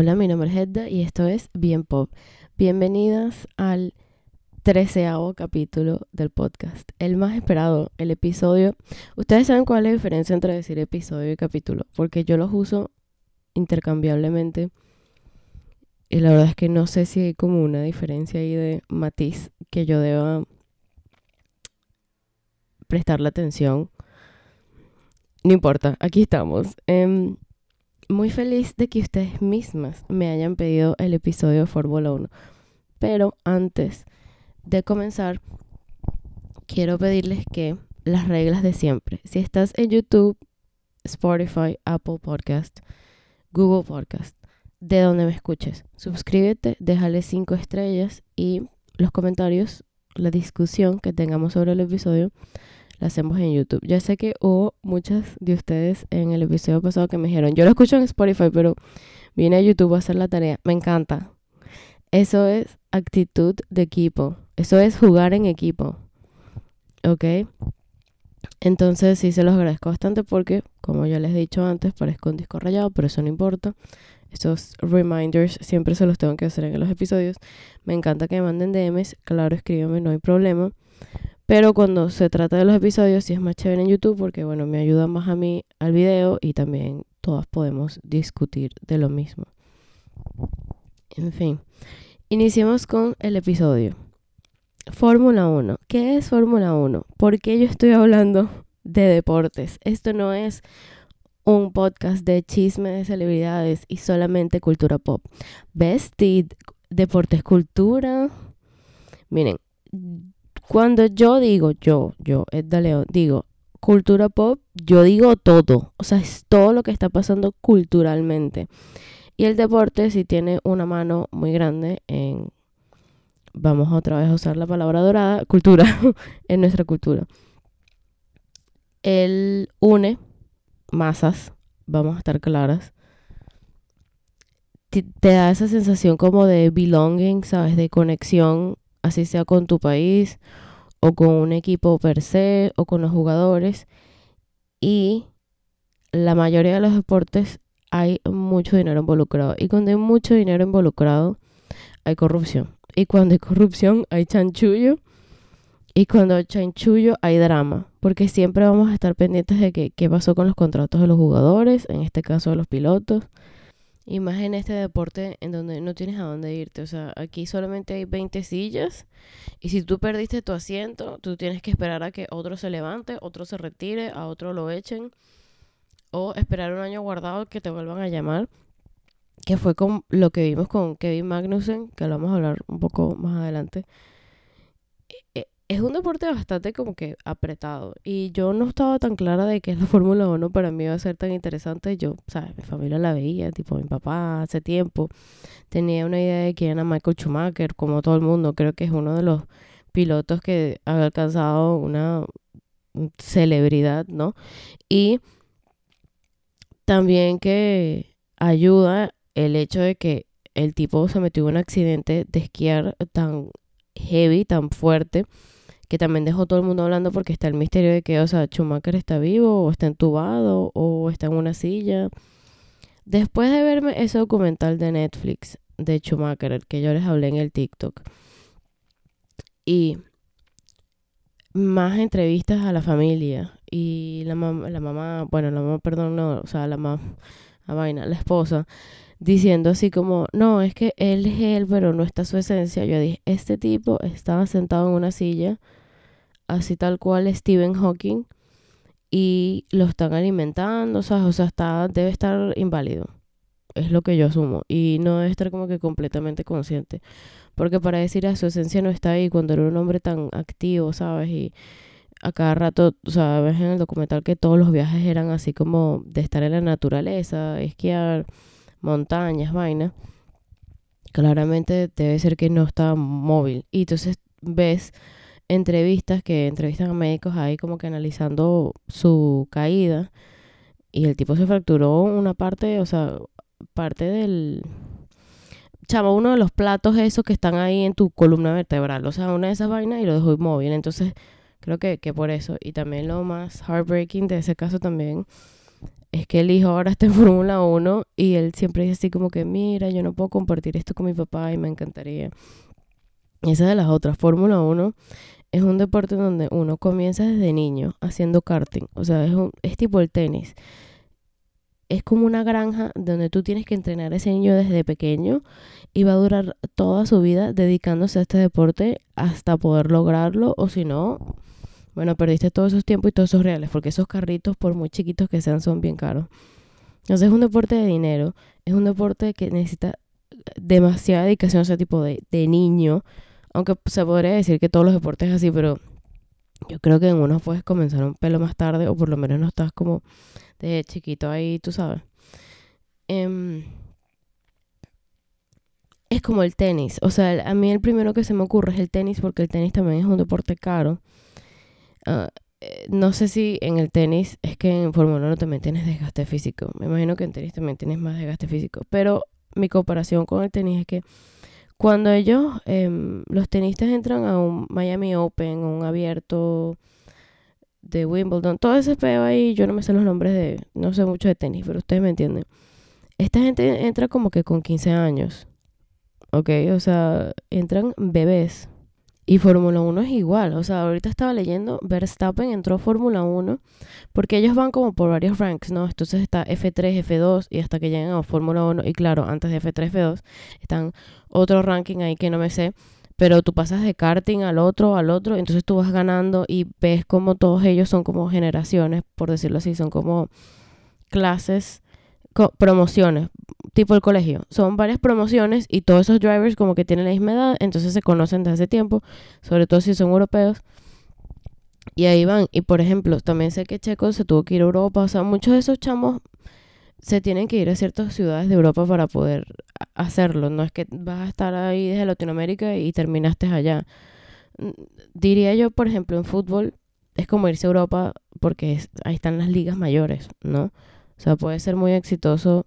Hola, mi nombre es Edda y esto es Bien Pop. Bienvenidas al treceavo capítulo del podcast, el más esperado, el episodio. Ustedes saben cuál es la diferencia entre decir episodio y capítulo, porque yo los uso intercambiablemente y la verdad es que no sé si hay como una diferencia ahí de matiz que yo deba prestarle atención. No importa, aquí estamos. Em, muy feliz de que ustedes mismas me hayan pedido el episodio de Fórmula 1. Pero antes de comenzar, quiero pedirles que las reglas de siempre. Si estás en YouTube, Spotify, Apple Podcast, Google Podcast, de donde me escuches, suscríbete, déjale cinco estrellas y los comentarios, la discusión que tengamos sobre el episodio la hacemos en YouTube. Ya sé que hubo muchas de ustedes en el episodio pasado que me dijeron, yo lo escucho en Spotify, pero vine a YouTube a hacer la tarea. Me encanta. Eso es actitud de equipo. Eso es jugar en equipo. ¿Ok? Entonces sí se los agradezco bastante porque, como ya les he dicho antes, parezco un disco rayado, pero eso no importa. Esos reminders siempre se los tengo que hacer en los episodios. Me encanta que me manden DMs. Claro, escríbeme, no hay problema. Pero cuando se trata de los episodios, sí es más chévere en YouTube porque, bueno, me ayuda más a mí al video y también todas podemos discutir de lo mismo. En fin, iniciemos con el episodio. Fórmula 1. ¿Qué es Fórmula 1? ¿Por qué yo estoy hablando de deportes? Esto no es un podcast de chisme de celebridades y solamente cultura pop. Vested, deportes, cultura. Miren, cuando yo digo, yo, yo, Edda León, digo cultura pop, yo digo todo. O sea, es todo lo que está pasando culturalmente. Y el deporte sí tiene una mano muy grande en, vamos otra vez a usar la palabra dorada, cultura, en nuestra cultura. Él une masas, vamos a estar claras. Te, te da esa sensación como de belonging, ¿sabes? De conexión así sea con tu país o con un equipo per se o con los jugadores. Y la mayoría de los deportes hay mucho dinero involucrado. Y cuando hay mucho dinero involucrado, hay corrupción. Y cuando hay corrupción, hay chanchullo. Y cuando hay chanchullo, hay drama. Porque siempre vamos a estar pendientes de qué pasó con los contratos de los jugadores, en este caso de los pilotos y más en este deporte en donde no tienes a dónde irte. O sea, aquí solamente hay 20 sillas. Y si tú perdiste tu asiento, tú tienes que esperar a que otro se levante, otro se retire, a otro lo echen. O esperar un año guardado que te vuelvan a llamar. Que fue con lo que vimos con Kevin Magnussen, que lo vamos a hablar un poco más adelante. Es un deporte bastante como que apretado. Y yo no estaba tan clara de que la Fórmula 1 para mí iba a ser tan interesante. Yo, ¿sabes? Mi familia la veía, tipo mi papá hace tiempo. Tenía una idea de quién era Michael Schumacher, como todo el mundo. Creo que es uno de los pilotos que ha alcanzado una celebridad, ¿no? Y también que ayuda el hecho de que el tipo se metió en un accidente de esquiar tan heavy, tan fuerte que también dejó todo el mundo hablando porque está el misterio de que, o sea, Schumacher está vivo o está entubado o está en una silla. Después de verme ese documental de Netflix de Schumacher, que yo les hablé en el TikTok, y más entrevistas a la familia y la, mamá, la mamá, bueno, la mamá, perdón, no, o sea, la mamá, la vaina, la esposa, diciendo así como, no, es que él es él, pero no está su esencia. Yo dije, este tipo estaba sentado en una silla así tal cual Stephen Hawking y lo están alimentando, sea, o sea está, debe estar inválido. Es lo que yo asumo. Y no debe estar como que completamente consciente. Porque para decir a su esencia no está ahí cuando era un hombre tan activo, ¿sabes? Y a cada rato, o sea, ves en el documental que todos los viajes eran así como de estar en la naturaleza, esquiar, montañas, vaina. Claramente debe ser que no está móvil. Y entonces ves entrevistas que entrevistan a médicos ahí como que analizando su caída y el tipo se fracturó una parte, o sea, parte del chavo, uno de los platos esos que están ahí en tu columna vertebral, o sea, una de esas vainas y lo dejó inmóvil, entonces creo que, que por eso. Y también lo más heartbreaking de ese caso también es que el hijo ahora está en Fórmula 1 y él siempre dice así como que, mira, yo no puedo compartir esto con mi papá y me encantaría. esa de las otras, Fórmula 1 es un deporte donde uno comienza desde niño haciendo karting, o sea, es, un, es tipo el tenis. Es como una granja donde tú tienes que entrenar a ese niño desde pequeño y va a durar toda su vida dedicándose a este deporte hasta poder lograrlo o si no, bueno, perdiste todos esos tiempos y todos esos reales, porque esos carritos, por muy chiquitos que sean, son bien caros. Entonces es un deporte de dinero, es un deporte que necesita demasiada dedicación, o sea, tipo de, de niño, aunque se podría decir que todos los deportes es así, pero yo creo que en unos puedes comenzar un pelo más tarde, o por lo menos no estás como de chiquito ahí, tú sabes. Em, es como el tenis, o sea, a mí el primero que se me ocurre es el tenis, porque el tenis también es un deporte caro. Eh, no sé si en el tenis es que en Fórmula 1 también tienes desgaste físico. Me imagino que en tenis también tienes más desgaste físico. Pero mi comparación con el tenis es que cuando ellos, em, los tenistas entran a un Miami Open, un abierto de Wimbledon, todo ese peo ahí, yo no me sé los nombres de, no sé mucho de tenis, pero ustedes me entienden. Esta gente entra como que con 15 años, ¿ok? O sea, entran bebés y Fórmula 1 es igual. O sea, ahorita estaba leyendo, Verstappen entró Fórmula 1 porque ellos van como por varios ranks, ¿no? Entonces está F3, F2 y hasta que llegan a Fórmula 1. Y claro, antes de F3, F2 están otro ranking ahí que no me sé. Pero tú pasas de karting al otro, al otro, entonces tú vas ganando y ves como todos ellos son como generaciones, por decirlo así, son como clases, promociones tipo el colegio. Son varias promociones y todos esos drivers como que tienen la misma edad, entonces se conocen desde hace tiempo, sobre todo si son europeos. Y ahí van. Y por ejemplo, también sé que Checo se tuvo que ir a Europa. O sea, muchos de esos chamos se tienen que ir a ciertas ciudades de Europa para poder hacerlo. No es que vas a estar ahí desde Latinoamérica y terminaste allá. Diría yo, por ejemplo, en fútbol es como irse a Europa porque ahí están las ligas mayores, ¿no? O sea, puede ser muy exitoso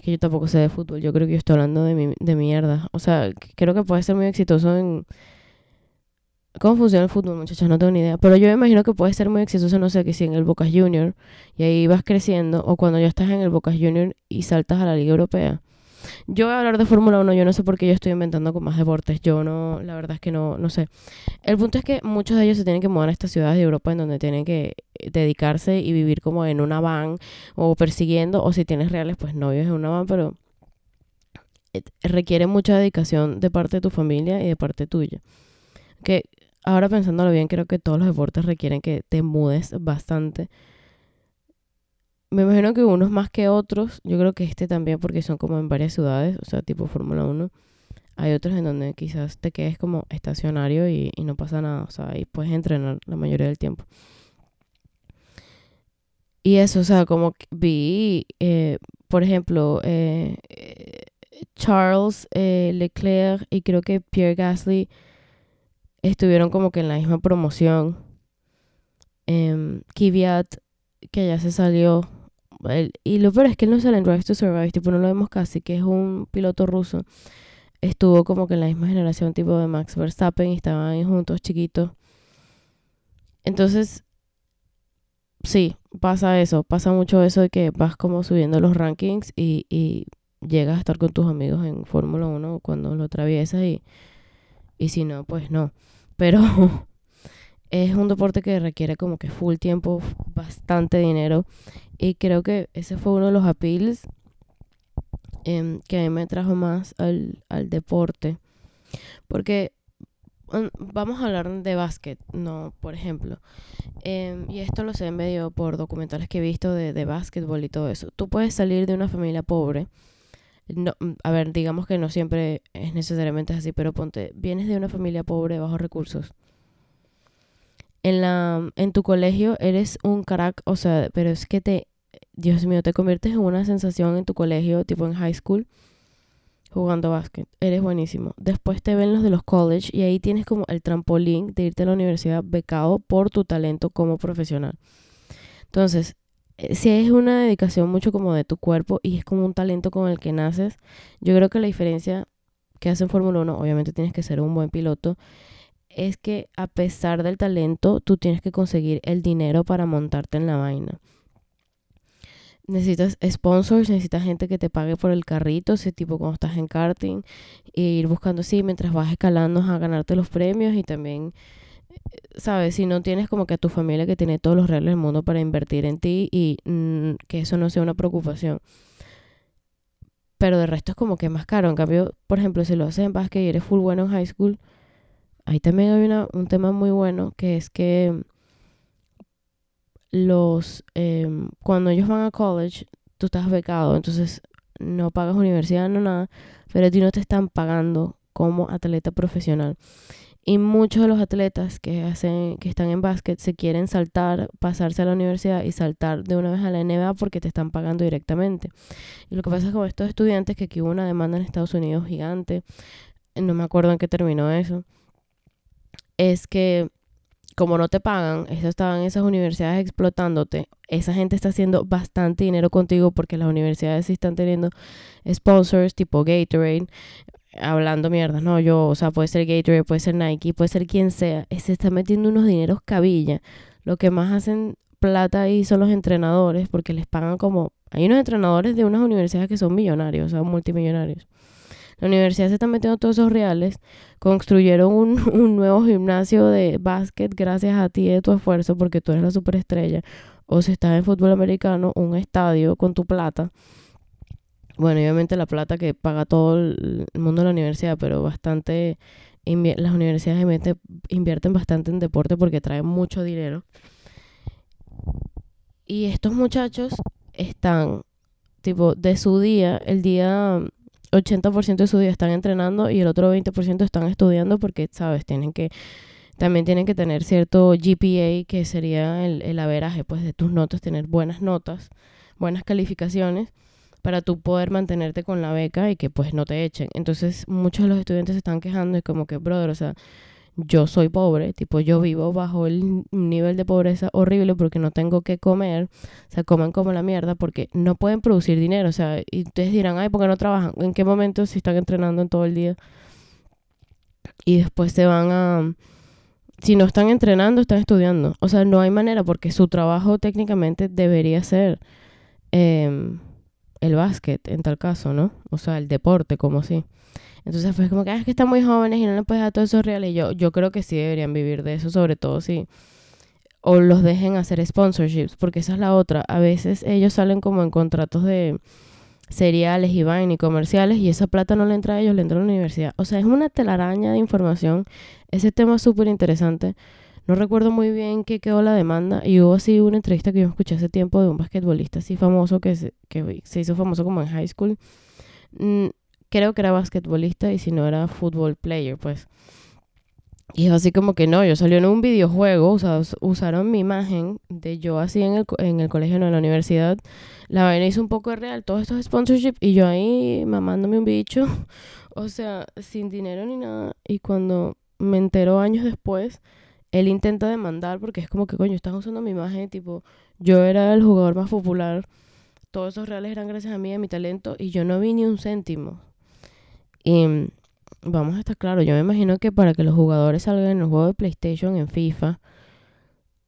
que yo tampoco sé de fútbol. Yo creo que yo estoy hablando de, mi, de mierda. O sea, creo que puede ser muy exitoso en... ¿Cómo funciona el fútbol, muchachos? No tengo ni idea. Pero yo me imagino que puede ser muy exitoso, no sé, que si en el Boca Junior y ahí vas creciendo, o cuando ya estás en el Boca Junior y saltas a la Liga Europea. Yo voy a hablar de Fórmula 1, yo no sé por qué yo estoy inventando con más deportes, yo no, la verdad es que no, no sé. El punto es que muchos de ellos se tienen que mudar a estas ciudades de Europa en donde tienen que eh, dedicarse y vivir como en una van o persiguiendo, o si tienes reales, pues novios en una van, pero eh, requiere mucha dedicación de parte de tu familia y de parte tuya. Que ahora pensándolo bien, creo que todos los deportes requieren que te mudes bastante me imagino que unos más que otros. Yo creo que este también porque son como en varias ciudades, o sea, tipo Fórmula 1. Hay otros en donde quizás te quedes como estacionario y, no pasa nada, o sea, ahí puedes entrenar la mayoría del tiempo. Y eso, o sea, como vi, eh, por ejemplo, eh, Charles eh, Leclerc y creo que Pierre Gasly estuvieron como que en la misma promoción. Eh, Kvyat, que ya se salió, y lo peor es que él no sale en Drive to Survive, tipo, no lo vemos casi, que es un piloto ruso. Estuvo como que en la misma generación, tipo de Max Verstappen, y estaban ahí juntos, chiquitos. Entonces, sí, pasa eso, pasa mucho eso de que vas como subiendo los rankings y, y llegas a estar con tus amigos en Fórmula 1 cuando lo atraviesas y, y si no, pues no. Pero es un deporte que requiere como que full tiempo, bastante dinero y creo que ese fue uno de los appeals em, que a mí me trajo más al, deporte. Porque vamos a hablar de básquet, no, por ejemplo. Em, y esto lo sé medio por documentales que he visto de, de básquetbol y todo eso. Tú puedes salir de una familia pobre. No, a ver, digamos que no siempre es necesariamente así, pero ponte, vienes de una familia pobre, bajo recursos en, la, en tu colegio eres un crack, o sea, pero es que te, Dios mío, te conviertes en una sensación en tu colegio, tipo en high school, jugando básquet. Eres buenísimo. Después te ven los de los college y ahí tienes como el trampolín de irte a la universidad becado por tu talento como profesional. Entonces, eh, si es una dedicación mucho como de tu cuerpo y es como un talento con el que naces, yo creo que la diferencia que hace en Fórmula 1, obviamente tienes que ser un buen piloto, es que a pesar del talento, tú tienes que conseguir el dinero para montarte en la vaina. necesitas sponsors, necesitas gente que te pague por el carrito, ese tipo cuando estás en karting, e ir buscando así mientras vas escalando a ganarte los premios y también, eh, sabes, si no tienes como que a tu familia que tiene todos los reales del mundo para invertir en ti y mm, que eso no sea una preocupación. Pero de resto es como que más caro. En cambio, por ejemplo, si lo haces en básquet y eres full bueno en high school, ahí también hay una, un tema muy bueno que es que los em, cuando ellos van a college, tú estás becado, entonces no pagas universidad, no nada, pero a no te están pagando como atleta profesional. Y muchos de los atletas que hacen, que están en básquet se quieren saltar, pasarse a la universidad y saltar de una vez a la NBA porque te están pagando directamente. Y lo que pasa es con estos estudiantes que aquí hubo una demanda en Estados Unidos gigante, no me acuerdo en qué terminó eso, es que como no te pagan, estaban esas universidades explotándote, esa gente está haciendo bastante dinero contigo porque las universidades sí están teniendo sponsors tipo Gatorade, hablando mierda, no, yo, o sea, puede ser Gatorade, puede ser Nike, puede ser quien sea, se está metiendo unos dineros cabilla. Lo que más hacen plata ahí son los entrenadores porque les pagan como, hay unos entrenadores de unas universidades que son millonarios, o sea, multimillonarios. La universidad se está metiendo todos esos reales. Construyeron un, un nuevo gimnasio de básquet gracias a ti y de tu esfuerzo porque tú eres la superestrella. O si estás en fútbol americano, un estadio con tu plata. Bueno, obviamente la plata que paga todo el mundo de la universidad, pero bastante las universidades invierten bastante en deporte porque traen mucho dinero. Y estos muchachos están, tipo, de su día, el día 80% de su día están entrenando y el otro 20% están estudiando porque, sabes, tienen que, también tienen que tener cierto GPA, que sería el, el averaje, pues, de tus notas, tener buenas notas, buenas calificaciones para tú poder mantenerte con la beca y que, pues, no te echen. Entonces, muchos de los estudiantes se están quejando y como que, brother, o sea, yo soy pobre, tipo yo vivo bajo el nivel de pobreza horrible porque no tengo que comer, o sea, comen como la mierda porque no pueden producir dinero, o sea, y ustedes dirán, ay, ¿por qué no trabajan? ¿En qué momento si están entrenando en todo el día? Y después se van a... Si no están entrenando, están estudiando. O sea, no hay manera porque su trabajo técnicamente debería ser em, el básquet en tal caso, ¿no? O sea, el deporte como sí. Entonces fue como que, ah, es que están muy jóvenes y no les puedes dar todo eso real. Y yo, yo creo que sí deberían vivir de eso, sobre todo si o los dejen hacer sponsorships, porque esa es la otra. A veces ellos salen como en contratos de seriales y vain y comerciales y esa plata no le entra a ellos, le entra a la universidad. O sea, es una telaraña de información. Ese tema es súper interesante. No recuerdo muy bien qué quedó la demanda y hubo así una entrevista que yo escuché hace tiempo de un basquetbolista así famoso que se, que se hizo famoso como en high school. Creo que era basquetbolista y si no era fútbol player, pues. Y es así como que no, yo salí en un videojuego, sea, usaron mi imagen de yo así en el, en el colegio, no en la universidad. La vaina hizo un poco de real, todos estos sponsorships, y yo ahí mamándome un bicho, o sea, sin dinero ni nada. Y cuando me enteró años después, él intenta demandar porque es como que, coño, estás usando mi imagen, tipo, yo era el jugador más popular, todos esos reales eran gracias a mí, a mi talento, y yo no vi ni un céntimo. Y vamos a estar claros, yo me imagino que para que los jugadores salgan en el juego de PlayStation, en FIFA,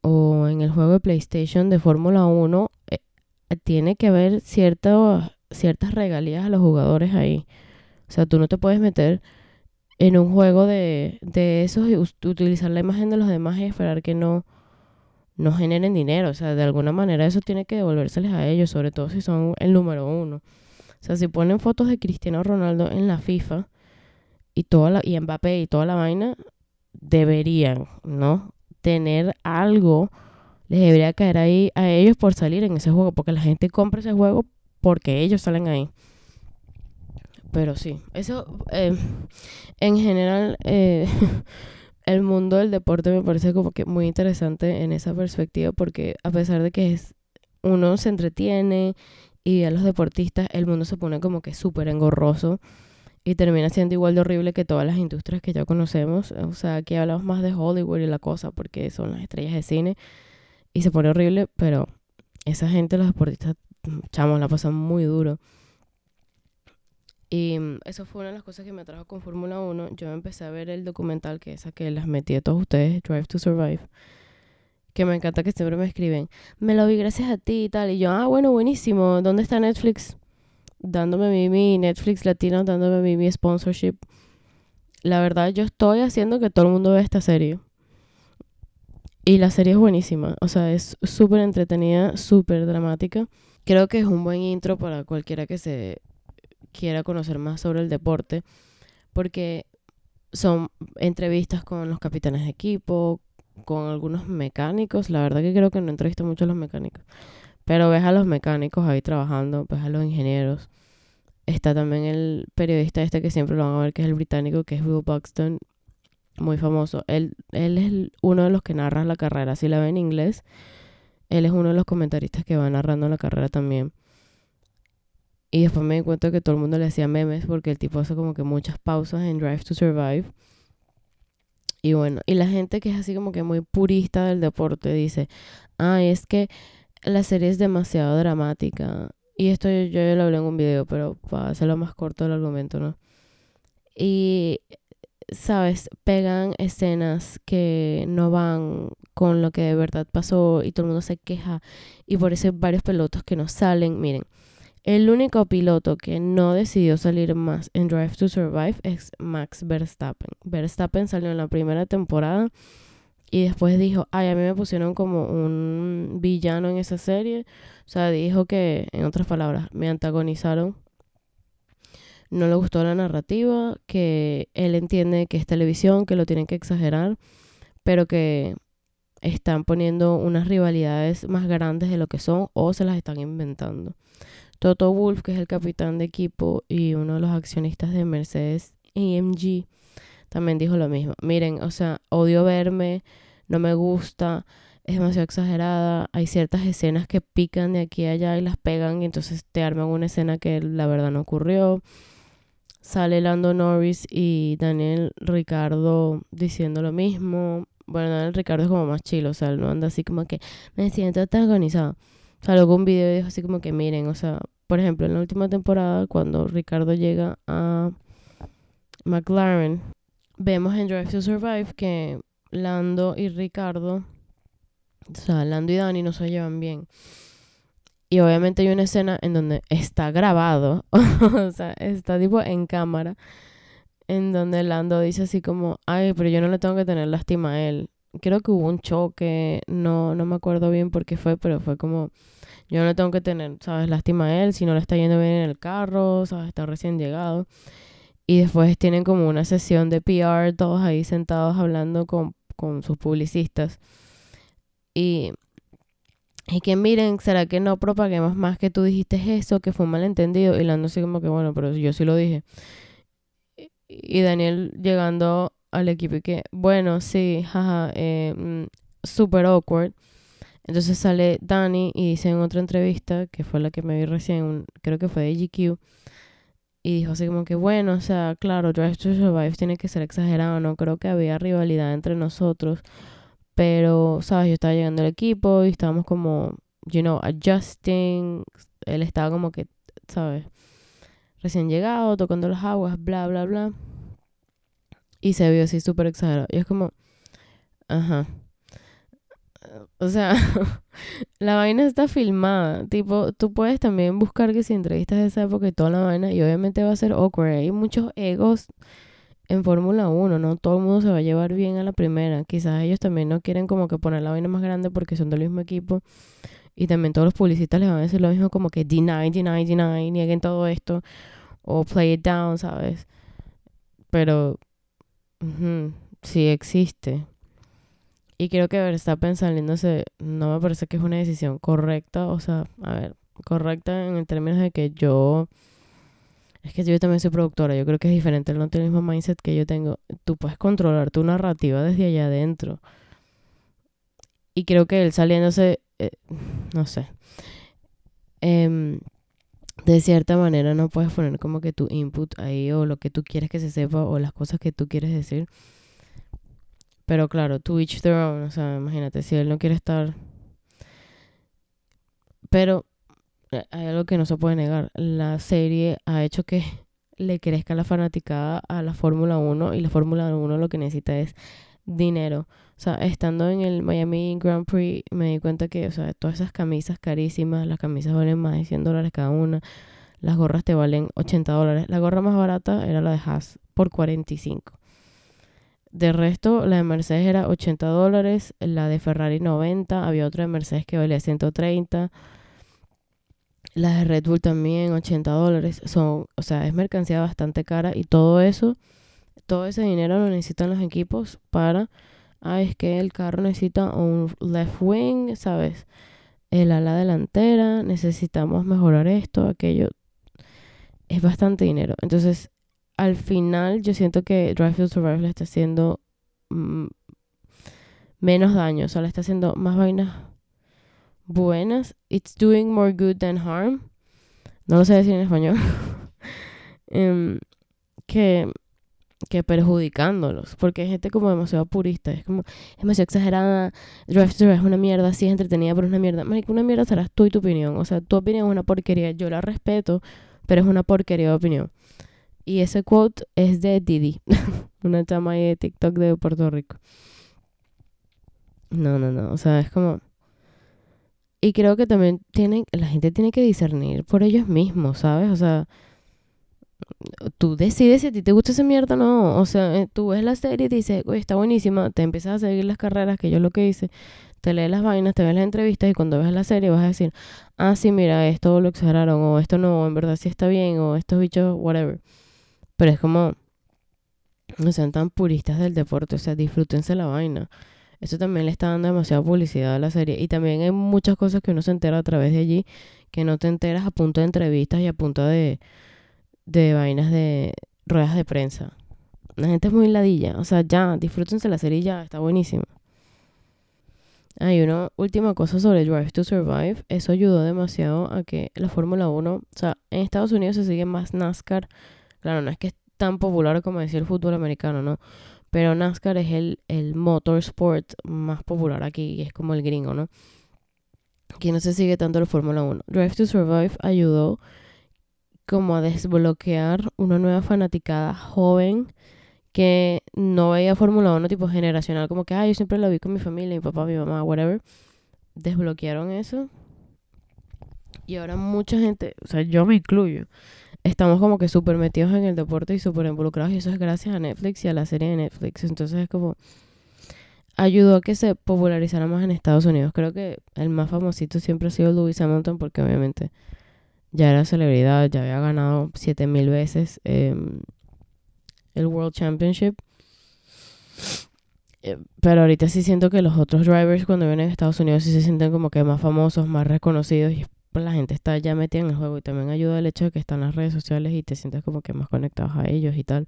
o en el juego de PlayStation de Fórmula 1, eh, tiene que haber ciertas regalías a los jugadores ahí. O sea, tú no te puedes meter en un juego de, de esos y utilizar la imagen de los demás y esperar que no, no generen dinero. O sea, de alguna manera eso tiene que devolvérseles a ellos, sobre todo si son el número uno. O sea, si ponen fotos de Cristiano Ronaldo en la FIFA y toda la, y Mbappé y toda la vaina, deberían, ¿no? Tener algo, les debería caer ahí a ellos por salir en ese juego, porque la gente compra ese juego porque ellos salen ahí. Pero sí, eso eh, en general, eh, el mundo del deporte me parece como que muy interesante en esa perspectiva, porque a pesar de que es, uno se entretiene y a los deportistas el mundo se pone como que súper engorroso y termina siendo igual de horrible que todas las industrias que ya conocemos. O sea, aquí hablamos más de Hollywood y la cosa porque son las estrellas de cine y se pone horrible, pero esa gente, los deportistas, chamos, la pasan muy duro. Y mm, eso fue una de las cosas que me atrajo con Fórmula 1. Yo empecé a ver el documental que es que las metí a todos ustedes, Drive to Survive que me encanta que siempre me escriben, me lo vi gracias a ti y tal. Y yo, ah, bueno, buenísimo. ¿Dónde está Netflix? Dándome mi, mi Netflix latino, dándome mi, mi sponsorship. La verdad, yo estoy haciendo que todo el mundo vea esta serie. Y la serie es buenísima. O sea, es súper entretenida, súper dramática. Creo que es un buen intro para cualquiera que se quiera conocer más sobre el deporte. Porque son entrevistas con los capitanes de equipo, con algunos mecánicos. La verdad que creo que no entrevisto mucho a los mecánicos. Pero ves a los mecánicos ahí trabajando, ves a los ingenieros. Está también el periodista este que siempre lo van a ver, que es el británico, que es Will Buxton, muy famoso. Él, él es uno de los que narra la carrera. Si la ve en inglés, él es uno de los comentaristas que va narrando la carrera también. Y después me di cuenta que todo el mundo le hacía memes porque el tipo hace como que muchas pausas en Drive to Survive. Y bueno, y la gente que es así como que muy purista del deporte dice, ay, es que la serie es demasiado dramática. Y esto yo, ya lo hablé en un video, pero para hacerlo más corto el argumento, ¿no? Y, ¿sabes? Pegan escenas que no van con lo que de verdad pasó y todo el mundo se queja. Y por eso hay varios pelotos que no salen. Miren, el único piloto que no decidió salir más en Drive to Survive es Max Verstappen. Verstappen salió en la primera temporada y después dijo, ay, a mí me pusieron como un villano en esa serie. O sea, dijo que, en otras palabras, me antagonizaron. No le gustó la narrativa, que él entiende que es televisión, que lo tienen que exagerar, pero que están poniendo unas rivalidades más grandes de lo que son o se las están inventando. Toto Wolf, que es el capitán de equipo y uno de los accionistas de Mercedes EMG, también dijo lo mismo. Miren, o sea, odio verme, no me gusta, es demasiado exagerada. Hay ciertas escenas que pican de aquí a allá y las pegan y entonces te arman una escena que la verdad no ocurrió. Sale Lando Norris y Daniel Ricardo diciendo lo mismo. Bueno, Daniel Ricardo es como más chilo, o sea, no anda así como que me siento agonizado salgo un video y dijo así como que miren, o sea, por ejemplo, en la última temporada, cuando Ricardo llega a McLaren, vemos en Drive to Survive que Lando y Ricardo, o sea, Lando y Dani no se llevan bien. Y obviamente hay una escena en donde está grabado, o sea, está tipo en cámara, en donde Lando dice así como, ay, pero yo no le tengo que tener lástima a él creo que hubo un choque, no, no me acuerdo bien por qué fue, pero fue como, yo no tengo que tener, ¿sabes? Lástima a él si no le está yendo bien en el carro, ¿sabes? Está recién llegado. Y después tienen como una sesión de PR, todos ahí sentados hablando con, con sus publicistas. Y, y que miren, ¿será que no propaguemos más que tú dijiste eso, que fue un malentendido? Y Lando así como que, bueno, pero yo sí lo dije. Y Daniel llegando al equipo y que, bueno, sí, jaja, eh, mm, super awkward. Entonces sale Dani y dice en otra entrevista, que fue la que me vi recién, creo que fue de GQ, y dijo así como que, bueno, o sea, claro, Drive to Survive tiene que ser exagerado, no creo que había rivalidad entre nosotros, pero, ¿sabes? Yo estaba llegando al equipo y estábamos como, you know, adjusting, él estaba como que, ¿sabes? Recién llegado, tocando las aguas, bla, bla, bla. Y se vio así súper exagerado. Y es como, ajá. O sea, la vaina está filmada. Tipo, tú puedes también buscar que si entrevistas esa época y toda la vaina, y obviamente va a ser awkward. Hay muchos egos en Fórmula 1, ¿no? Todo el mundo se va a llevar bien a la primera. Quizás ellos también no quieren como que poner la vaina más grande porque son del mismo equipo. Y también todos los publicistas les van a decir lo mismo como que deny, deny, deny, nieguen todo esto. O play it down, ¿sabes? Pero sí existe. Y creo que Verstappen saliéndose no me parece que es una decisión correcta. O sea, a ver, correcta en el términos de que yo... Es que yo también soy productora. Yo creo que es diferente. Él no tiene el mismo mindset que yo tengo. Tú puedes controlar tu narrativa desde allá adentro. Y creo que él saliéndose... Eh, no sé. Eh, de cierta manera no puedes poner como que tu input ahí o lo que tú quieres que se sepa o las cosas que tú quieres decir. Pero claro, to each their o sea, imagínate, si él no quiere estar... Pero eh, hay algo que no se puede negar. La serie ha hecho que le crezca la fanaticada a la Fórmula 1 y la Fórmula 1 lo que necesita es dinero. O sea, estando en el Miami Grand Prix, me di cuenta que, o sea, todas esas camisas carísimas, las camisas valen más de 100 dólares cada una. Las gorras te valen 80 dólares. La gorra más barata era la de Haas por 45. De resto, la de Mercedes era 80 dólares, la de Ferrari 90, había otra de Mercedes que valía 130. La de Red Bull también 80 dólares. Son, o sea, es mercancía bastante cara y todo eso, todo ese dinero lo necesitan los equipos para, ah, es que el carro necesita un left wing, ¿sabes? El ala delantera, necesitamos mejorar esto, aquello. Es bastante dinero. Entonces, al final yo siento que Drive to Survive le está haciendo mm, menos daño, o sea, le está haciendo más vainas buenas. It's doing more good than harm. No lo sé decir en español. Em, que, que perjudicándolos. Porque hay gente como demasiado purista. Es como demasiado exagerada. Drive to es una mierda. Sí es entretenida, pero es una mierda. Marica, una mierda serás tú y tu opinión. O sea, tu opinión es una porquería. Yo la respeto, pero es una porquería de opinión. Y ese quote es de Didi, una chama de TikTok de Puerto Rico. No, no, no. O sea, es como. Y creo que también tienen, la gente tiene que discernir por ellos mismos, ¿sabes? O sea, tú decides si a ti te gusta esa mierda o no. O sea, eh, tú ves la serie y dices, oye, está buenísima, te empiezas a seguir las carreras, que yo lo que hice, te lees las vainas, te ves las entrevistas y cuando ves la serie vas a decir, ah, sí, mira, esto lo exageraron, o esto no, en verdad sí está bien, o estos bichos, whatever. Pero es como, no sean tan puristas del deporte, o sea, disfrútense la vaina. Eso también le está dando demasiada publicidad a la serie. Y también hay muchas cosas que uno se entera a través de allí, que no te enteras a punto de entrevistas y a punto de, de vainas de ruedas de prensa. La gente es muy ladilla. O sea, ya, disfrútense la serie ya, está buenísimo. Hay una última cosa sobre Drive to Survive. Eso ayudó demasiado a que la Fórmula 1, o sea, en Estados Unidos se sigue más NASCAR Claro, no es que es tan popular como decir el fútbol americano, ¿no? Pero NASCAR es el, el motorsport más popular aquí y es como el gringo, ¿no? Aquí no se sigue tanto la Fórmula 1. Drive to Survive ayudó como a desbloquear una nueva fanaticada joven que no veía Fórmula 1 tipo generacional, como que, ah, yo siempre la vi con mi familia, mi papá, mi mamá, whatever. Desbloquearon eso. Y ahora mucha gente, o sea, yo me incluyo, estamos como que súper metidos en el deporte y súper involucrados y eso es gracias a Netflix y a la serie de Netflix. Entonces es como ayudó a que se popularizara más en Estados Unidos. Creo que el más famosito siempre ha sido Lewis Hamilton porque obviamente ya era celebridad, ya había ganado 7000 veces em, el World Championship. Eh, pero ahorita sí siento que los otros drivers cuando vienen a Estados Unidos sí se sienten como que más famosos, más reconocidos y la gente está ya metida en el juego y también ayuda el hecho de que están las redes sociales y te sientes como que más conectados a ellos y tal.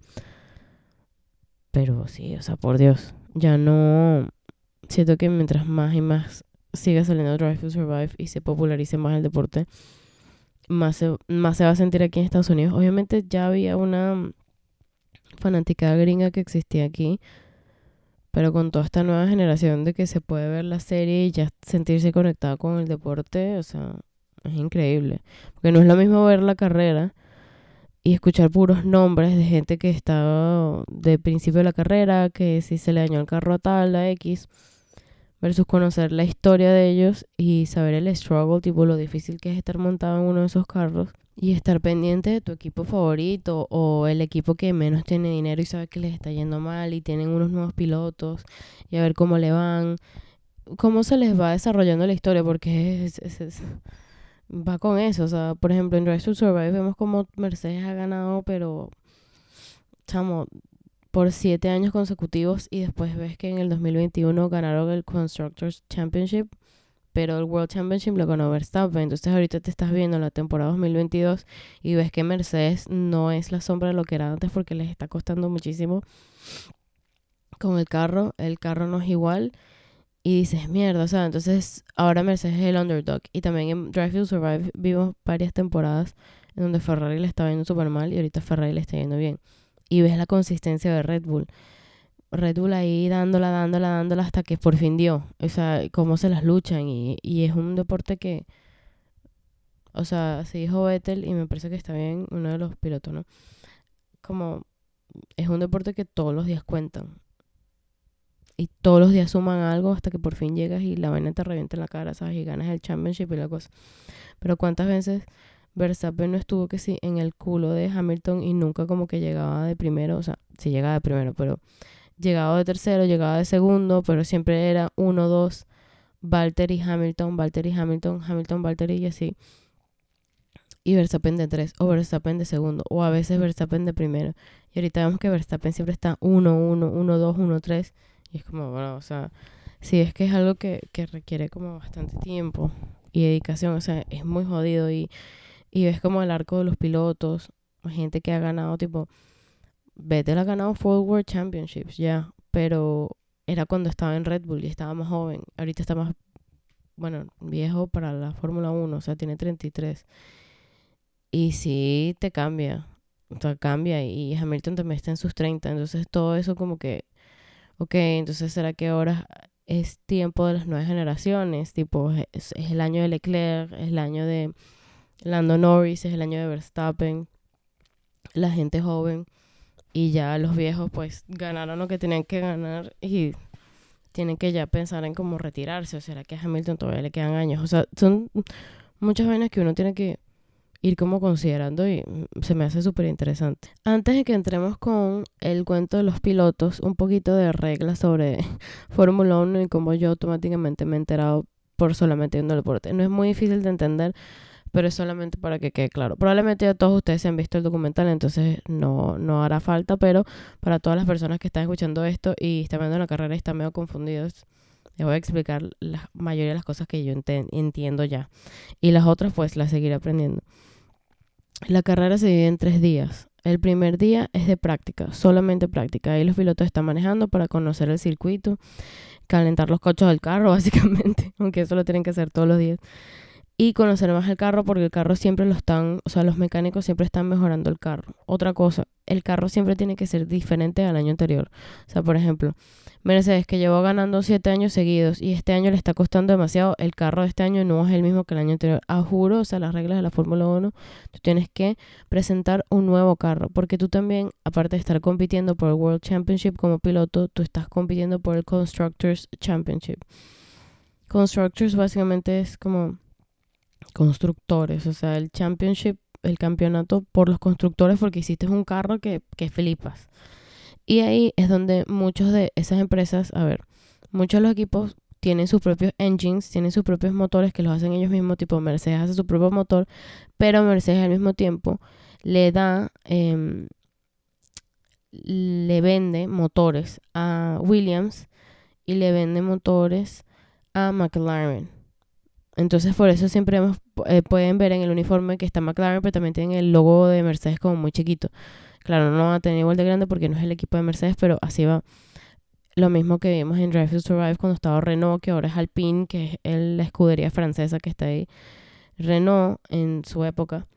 Pero sí, o sea, por Dios, ya no siento que mientras más y más siga saliendo Drive to Survive y se popularice más el deporte, más se, más se va a sentir aquí en Estados Unidos. Obviamente ya había una fanática gringa que existía aquí, pero con toda esta nueva generación de que se puede ver la serie y ya sentirse conectado con el deporte, o sea, es increíble. Porque no es lo mismo ver la carrera y escuchar puros nombres de gente que estaba de principio de la carrera, que si se le dañó el carro a tal, a X, versus conocer la historia de ellos y saber el struggle, tipo lo difícil que es estar montado en uno de esos carros y estar pendiente de tu equipo favorito o el equipo que menos tiene dinero y sabe que les está yendo mal y tienen unos nuevos pilotos y a ver cómo le van, cómo se les va desarrollando la historia, porque es, va con eso. O sea, por ejemplo, en Drive to Survive vemos como Mercedes ha ganado, pero, chamo, por siete años consecutivos y después ves que en el 2021 ganaron el Constructors Championship, pero el World Championship lo ganó Verstappen. Entonces ahorita te estás viendo la temporada 2022 y ves que Mercedes no es la sombra de lo que era antes porque les está costando muchísimo con el carro. El carro no es igual y dices, mierda, o sea, entonces ahora Mercedes es el underdog. Y también en Drive to Survive vimos varias temporadas en donde Ferrari le estaba yendo súper mal y ahorita Ferrari le está yendo bien. Y ves la consistencia de Red Bull. Red Bull ahí dándola, dándola, dándola hasta que por fin dio. O sea, cómo se las luchan. Y, y es un deporte que, o sea, se dijo Vettel y me parece que está bien uno de los pilotos, ¿no? Como es un deporte que todos los días cuentan y todos los días suman algo hasta que por fin llegas y la vaina te revienta en la cara, ¿sabes? Y ganas el championship y la cosa. Pero cuántas veces Verstappen no estuvo que sí en el culo de Hamilton y nunca como que llegaba de primero, o sea, sí llegaba de primero, pero llegaba de tercero, llegaba de segundo, pero siempre era uno, dos, Valtteri Hamilton, Valtteri Hamilton, Hamilton, Valtteri y así. Y Verstappen de tres, o Verstappen de segundo, o a veces Verstappen de primero. Y ahorita vemos que Verstappen siempre está uno, uno, uno, dos, uno, tres. Y es como, bueno, o sea, sí es que es algo que, que requiere como bastante tiempo y dedicación, o sea, es muy jodido y y ves como el arco de los pilotos, gente que ha ganado, tipo, Vettel ha ganado Full World Championships ya, pero era cuando estaba en Red Bull y estaba más joven. Ahorita está más, bueno, viejo para la Fórmula 1, o sea, tiene 33. Y sí te cambia, o sea, cambia y Hamilton también está en sus 30, entonces todo eso como que, ok, entonces será que ahora es tiempo de las nuevas generaciones, tipo, es el año de Leclerc, es el año de Lando Norris, es el año de Verstappen, la gente joven y ya los viejos pues ganaron lo que tenían que ganar y tienen que ya pensar en cómo retirarse o será que a Hamilton todavía le quedan años. O sea, son muchas vainas que uno tiene que ir como considerando y se me hace súper interesante. Antes de que entremos con el cuento de los pilotos, un poquito de reglas sobre Fórmula 1 y cómo yo automáticamente me he enterado por solamente el deporte. No es muy difícil de entender pero es solamente para que quede claro. Probablemente ya todos ustedes se han visto el documental, entonces no, no hará falta, pero para todas las personas que están escuchando esto y están viendo la carrera y están medio confundidos, les voy a explicar la mayoría de las cosas que yo entiendo ya. Y las otras pues las seguiré aprendiendo. La carrera se divide en tres días. El primer día es de práctica, solamente práctica. Ahí los pilotos están manejando para conocer el circuito, calentar los coches del carro, básicamente, aunque eso lo tienen que hacer todos los días y conocer más el carro porque el carro siempre lo están, o sea, los mecánicos siempre están mejorando el carro. Otra cosa, el carro siempre tiene que ser diferente al año anterior. O sea, por ejemplo, Mercedes que llevó ganando siete años seguidos y este año le está costando demasiado, el carro de este año no es el mismo que el año anterior. A juro, o sea, las reglas de la Fórmula 1, tú tienes que presentar un nuevo carro porque tú también, aparte de estar compitiendo por el World Championship como piloto, tú estás compitiendo por el Constructors Championship. Constructors básicamente es como constructores, o sea, el championship, el campeonato por los constructores porque hiciste un carro que, que flipas. Y ahí es donde muchos de esas empresas, a ver, muchos de los equipos tienen sus propios engines, tienen sus propios motores que los hacen ellos mismos, tipo Mercedes hace su propio motor, pero Mercedes al mismo tiempo le da, em, le vende motores a Williams y le vende motores a McLaren. Entonces por eso siempre eh, pueden ver en el uniforme que está McLaren, pero también tienen el logo de Mercedes como muy chiquito. Claro, no va a tener igual de grande porque no es el equipo de Mercedes, pero así va. Lo mismo que vimos en Drive to Survive cuando estaba Renault, que ahora es Alpine, que es la escudería francesa que está ahí. Renault en su época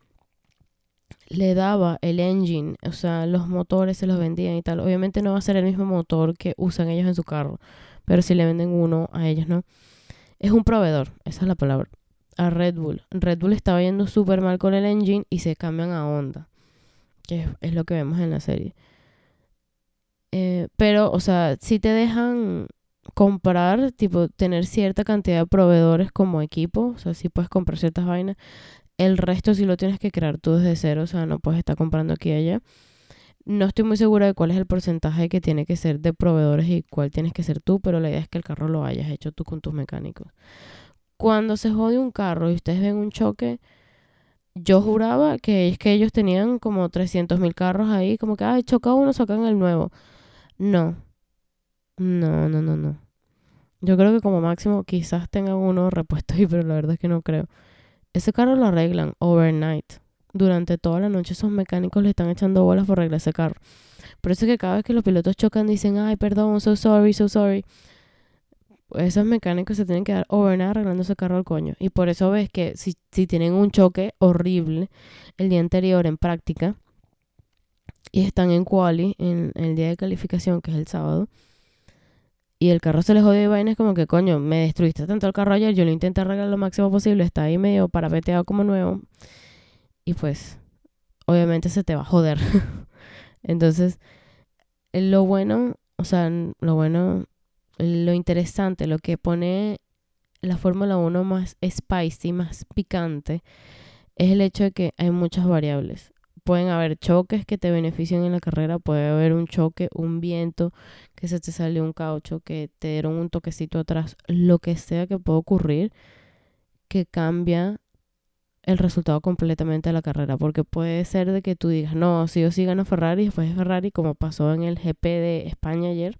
le daba el engine, o sea, los motores se los vendían y tal. Obviamente no va a ser el mismo motor que usan ellos en su carro, pero si le venden uno a ellos, ¿no? Es un proveedor, esa es la palabra. A Red Bull. Red Bull estaba yendo súper mal con el engine y se cambian a Honda. Que es, lo que vemos en la serie. Eh, pero, o sea, si te dejan comprar, tipo, tener cierta cantidad de proveedores como equipo, o sea, si puedes comprar ciertas vainas, el resto sí lo tienes que crear tú desde cero, o sea, no puedes estar comprando aquí y allá. No estoy muy segura de cuál es el porcentaje que tiene que ser de proveedores y cuál tienes que ser tú, pero la idea es que el carro lo hayas hecho tú con tus mecánicos. Cuando se jode un carro y ustedes ven un choque, yo juraba que es que ellos tenían como 300 mil carros ahí, como que, ay, choca uno, sacan el nuevo. No, no, no, no, no. Yo creo que como máximo quizás tengan uno repuesto ahí, pero la verdad es que no creo. Ese carro lo arreglan overnight durante toda la noche esos mecánicos le están echando bolas por arreglar ese carro. Por eso es que cada vez que los pilotos chocan dicen, ay, perdón, so sorry, so sorry. Esos mecánicos se tienen que dar overnight arreglando ese carro al coño. Y por eso ves que si, si tienen un choque horrible el día anterior en práctica y están en quali, en, el día de calificación, que es el sábado, y el carro se les jode de vainas como que, coño, me destruiste tanto el carro ayer, yo lo intenté arreglar lo máximo posible, está ahí medio parapeteado como nuevo y pues obviamente se te va a joder. Entonces, lo bueno, o sea, lo bueno lo interesante, lo que pone la Fórmula 1 más spicy, más picante, es el hecho de que hay muchas variables. Pueden haber choques que te beneficien en la carrera, puede haber un choque, un viento, que se te salió un caucho, que te dieron un toquecito atrás, lo que sea que pueda ocurrir, que cambia el resultado completamente de la carrera, porque puede ser de que tú digas, no, si yo sí gano Ferrari, después de Ferrari, como pasó en el GP de España ayer,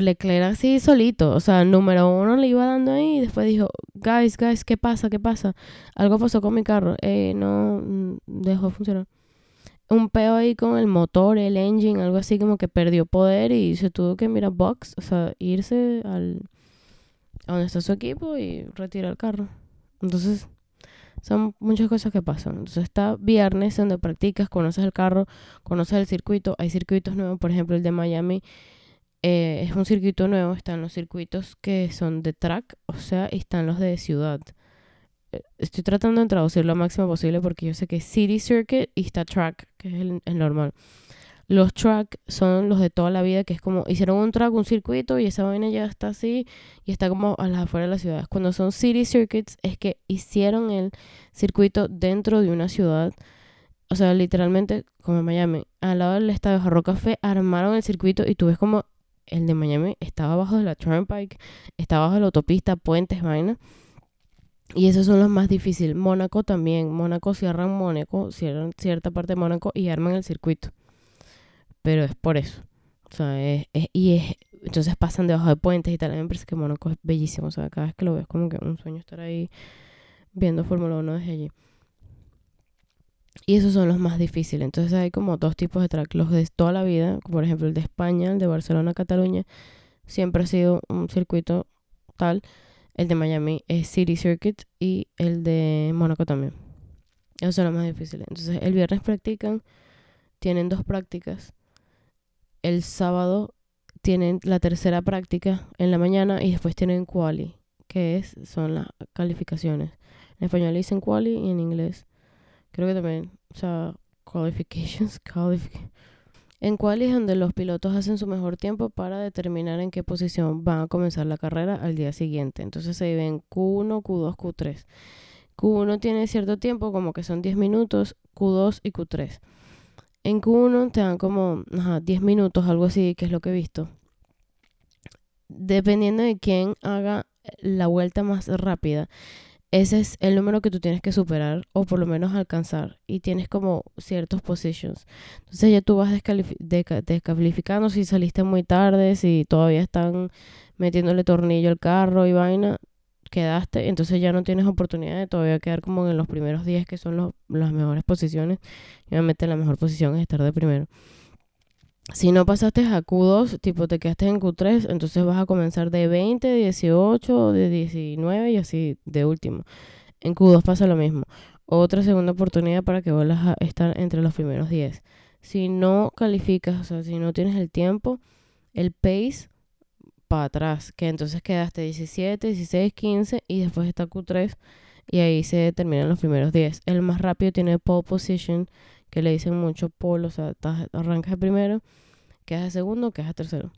Leclerc así solito, o sea, número uno le iba dando ahí y después dijo, guys, guys, ¿qué pasa? ¿Qué pasa? Algo pasó con mi carro, eh, no mm, dejó de funcionar. Un peo ahí con el motor, el engine, algo así como que perdió poder y se tuvo que mirar box, o sea, irse al a donde está su equipo y retirar el carro. Entonces, son muchas cosas que pasan. Entonces está viernes donde practicas, conoces el carro, conoces el circuito. Hay circuitos nuevos, por ejemplo el de Miami eh, es un circuito nuevo. Están los circuitos que son de track, o sea, están los de ciudad. Eh, estoy tratando de traducir lo máximo posible porque yo sé que City Circuit y está track, que es el normal. Los track son los de toda la vida, que es como hicieron un track, un circuito y esa vaina ya está así y está como a las afueras de las ciudades. Cuando son city circuits es que hicieron el circuito dentro de una ciudad. O sea, literalmente como en Miami, al lado del estadio Jarro Café armaron el circuito y tú ves como el de Miami estaba abajo de la Turnpike, estaba abajo de la autopista, puentes, vaina. Y esos son los más difíciles. Mónaco también. Mónaco cierran Mónaco, cierran cierta parte de Mónaco y arman el circuito pero es por eso. O sea, es, y es, entonces pasan debajo de puentes y tal. A mí me parece que Mónaco es bellísimo. O sea, cada vez que lo veo es como que un sueño estar ahí viendo Fórmula 1 desde allí. Y esos son los más difíciles. Entonces hay como dos tipos de track. Los de toda la vida, por ejemplo el de España, el de Barcelona, Cataluña, siempre ha sido un circuito tal. El de Miami es City Circuit y el de Mónaco también. Esos son los más difíciles. Entonces el viernes practican, tienen dos prácticas el sábado tienen la tercera práctica en la mañana y después tienen quali, que es, son las calificaciones. En español dicen quali y en inglés creo que también, o sea, qualifications, En quali es donde los pilotos hacen su mejor tiempo para determinar en qué posición van a comenzar la carrera al día siguiente. Entonces se ven Q1, Q2, Q3. Q1 tiene cierto tiempo, como que son 10 minutos, Q2 y Q3. En Q1 te dan como 10 minutos, algo así, que es lo que he visto. Dependiendo de quién haga la vuelta más rápida, ese es el número que tú tienes que superar o por lo menos alcanzar. Y tienes como ciertos positions. Entonces ya tú vas descalificando si saliste muy tarde, si todavía están metiéndole tornillo al carro y vaina quedaste, entonces ya no tienes oportunidad de todavía quedar como en los primeros días que son las mejores posiciones. Y obviamente la mejor posición es estar de primero. Si no pasaste a Q2, tipo te quedaste en Q3, entonces vas a comenzar de 20, de 18, de 19 y así de último. En Q2 pasa lo mismo. Otra segunda oportunidad para que vuelvas a estar entre los primeros 10. Si no calificas, o sea, si no tienes el tiempo, el pace atrás, que entonces quedaste 17, 16, 15 y después está Q3 y ahí se terminan los primeros 10. El más rápido tiene pole position, que le dicen mucho pole, o sea, arrancas de primero, quedas de segundo, quedas de tercero.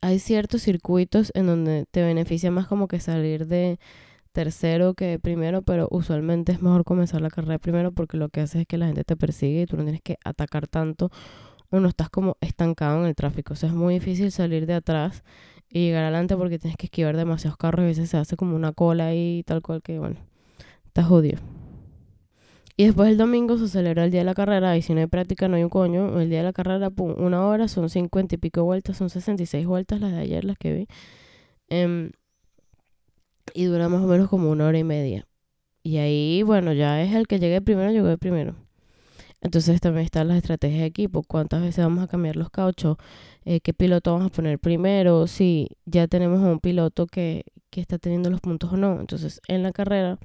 Hay ciertos circuitos en donde te beneficia más como que salir de tercero que primero, pero usualmente es mejor comenzar la carrera primero porque lo que hace es que la gente te persigue y tú no tienes que atacar tanto o no estás como estancado en el tráfico. O sea, es muy difícil salir de atrás y llegar adelante porque tienes que esquivar demasiados carros y a veces se hace como una cola ahí tal cual que, bueno, estás jodido. Y después el domingo se celebra el día de la carrera y si no hay práctica no hay un coño. El día de la carrera, pum, una hora, son cincuenta y pico vueltas, son 66 vueltas las de ayer, las que vi. Em, y dura más o menos como una hora y media. Y ahí, bueno, ya es el que llegue primero, llegó primero. Entonces también están las estrategias de equipo, cuántas veces vamos a cambiar los cauchos, eh, qué piloto vamos a poner primero, si ya tenemos a un piloto que, que está teniendo los puntos o no. Entonces en la carrera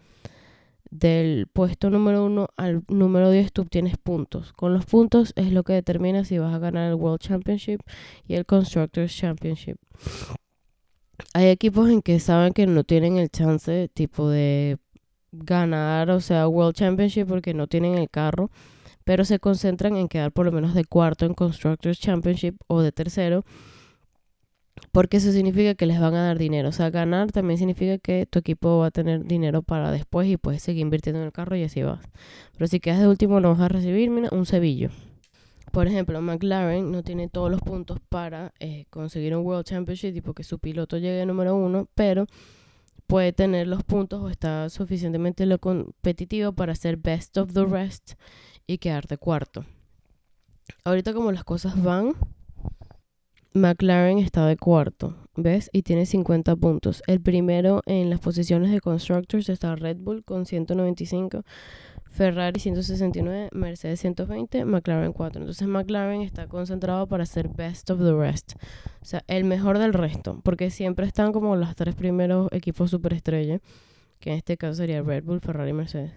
del puesto número uno al número 10 tú tienes puntos. Con los puntos es lo que determina si vas a ganar el World Championship y el Constructors Championship. Hay equipos en que saben que no tienen el chance tipo de ganar, o sea, World Championship porque no tienen el carro pero se concentran en quedar por lo menos de cuarto en Constructors Championship o de tercero, porque eso significa que les van a dar dinero. O sea, ganar también significa que tu equipo va a tener dinero para después y puedes seguir invirtiendo en el carro y así vas. Pero si quedas de último, lo vas a recibir, mira, un cebillo. Por ejemplo, McLaren no tiene todos los puntos para eh, conseguir un World Championship y porque su piloto llegue número uno, pero puede tener los puntos o está suficientemente lo competitivo para ser best of the rest y quedarte cuarto. Ahorita como las cosas van, McLaren está de cuarto, ¿ves? Y tiene 50 puntos. El primero en las posiciones de constructors está Red Bull con 195, Ferrari 169, Mercedes 120, McLaren 4. Entonces McLaren está concentrado para ser best of the rest. O sea, el mejor del resto, porque siempre están como los tres primeros equipos superestrella, que en este caso sería Red Bull, Ferrari y Mercedes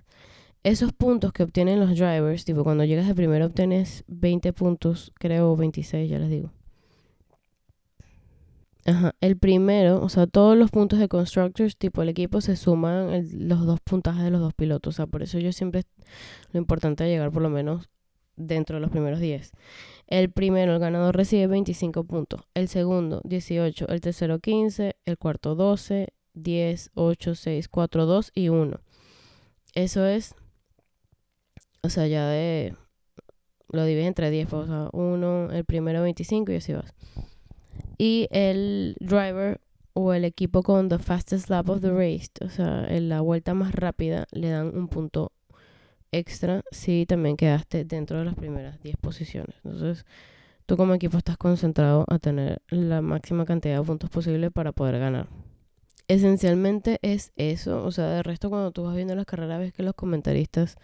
esos puntos que obtienen los drivers, tipo cuando llegas de primero obtienes 20 puntos, creo 26, ya les digo. Ajá, el primero, o sea, todos los puntos de constructors, tipo el equipo se suman los dos puntajes de los dos pilotos, o sea, por eso yo siempre lo importante es llegar por lo menos dentro de los primeros 10. El primero, el ganador recibe 25 puntos, el segundo 18, el tercero 15, el cuarto 12, 10, 8, 6, 4, 2 y 1. Eso es o sea, ya de. Lo divides entre 10, pues, o sea, uno, el primero 25 y así vas. Y el driver o el equipo con the fastest lap of the race, o sea, en la vuelta más rápida, le dan un punto extra si también quedaste dentro de las primeras 10 posiciones. Entonces, tú como equipo estás concentrado a tener la máxima cantidad de puntos posible para poder ganar. Esencialmente es eso, o sea, de resto cuando tú vas viendo las carreras ves que los comentaristas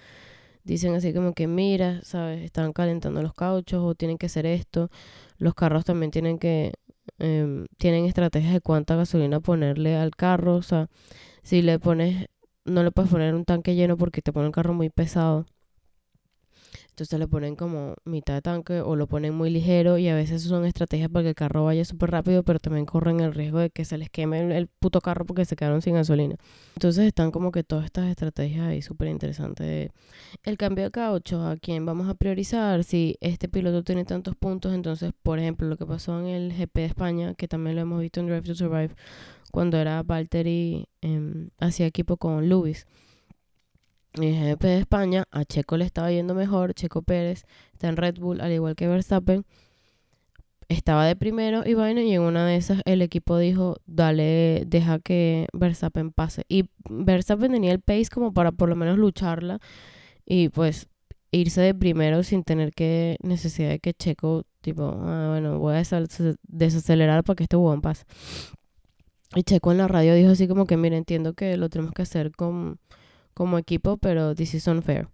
dicen así como que mira, ¿sabes? Están calentando los cauchos o tienen que hacer esto. Los carros también tienen que, eh, tienen estrategias de cuánta gasolina ponerle al carro. O sea, si le pones, no le puedes poner un tanque lleno porque te pone el carro muy pesado. Entonces le ponen como mitad de tanque o lo ponen muy ligero y a veces son estrategias para que el carro vaya súper rápido, pero también corren el riesgo de que se les queme el, puto carro porque se quedaron sin gasolina. Entonces están como que todas estas estrategias ahí súper interesantes. El cambio de caucho, a quién vamos a priorizar, si este piloto tiene tantos puntos, entonces por ejemplo lo que pasó en el GP de España, que también lo hemos visto en Drive to Survive, cuando era Valtteri eh, hacía equipo con Lewis el GP de España, a Checo le estaba yendo mejor. Checo Pérez está en Red Bull, al igual que Verstappen. Estaba de primero y vaina, y en una de esas el equipo dijo: Dale, deja que Verstappen pase. Y Verstappen tenía el pace como para por lo menos lucharla y pues irse de primero sin tener que necesidad de que Checo, tipo, ah, bueno, voy a desacelerar para que este huevón pase. Y Checo en la radio dijo así como que, mira, entiendo que lo tenemos que hacer con como equipo, pero this is unfair.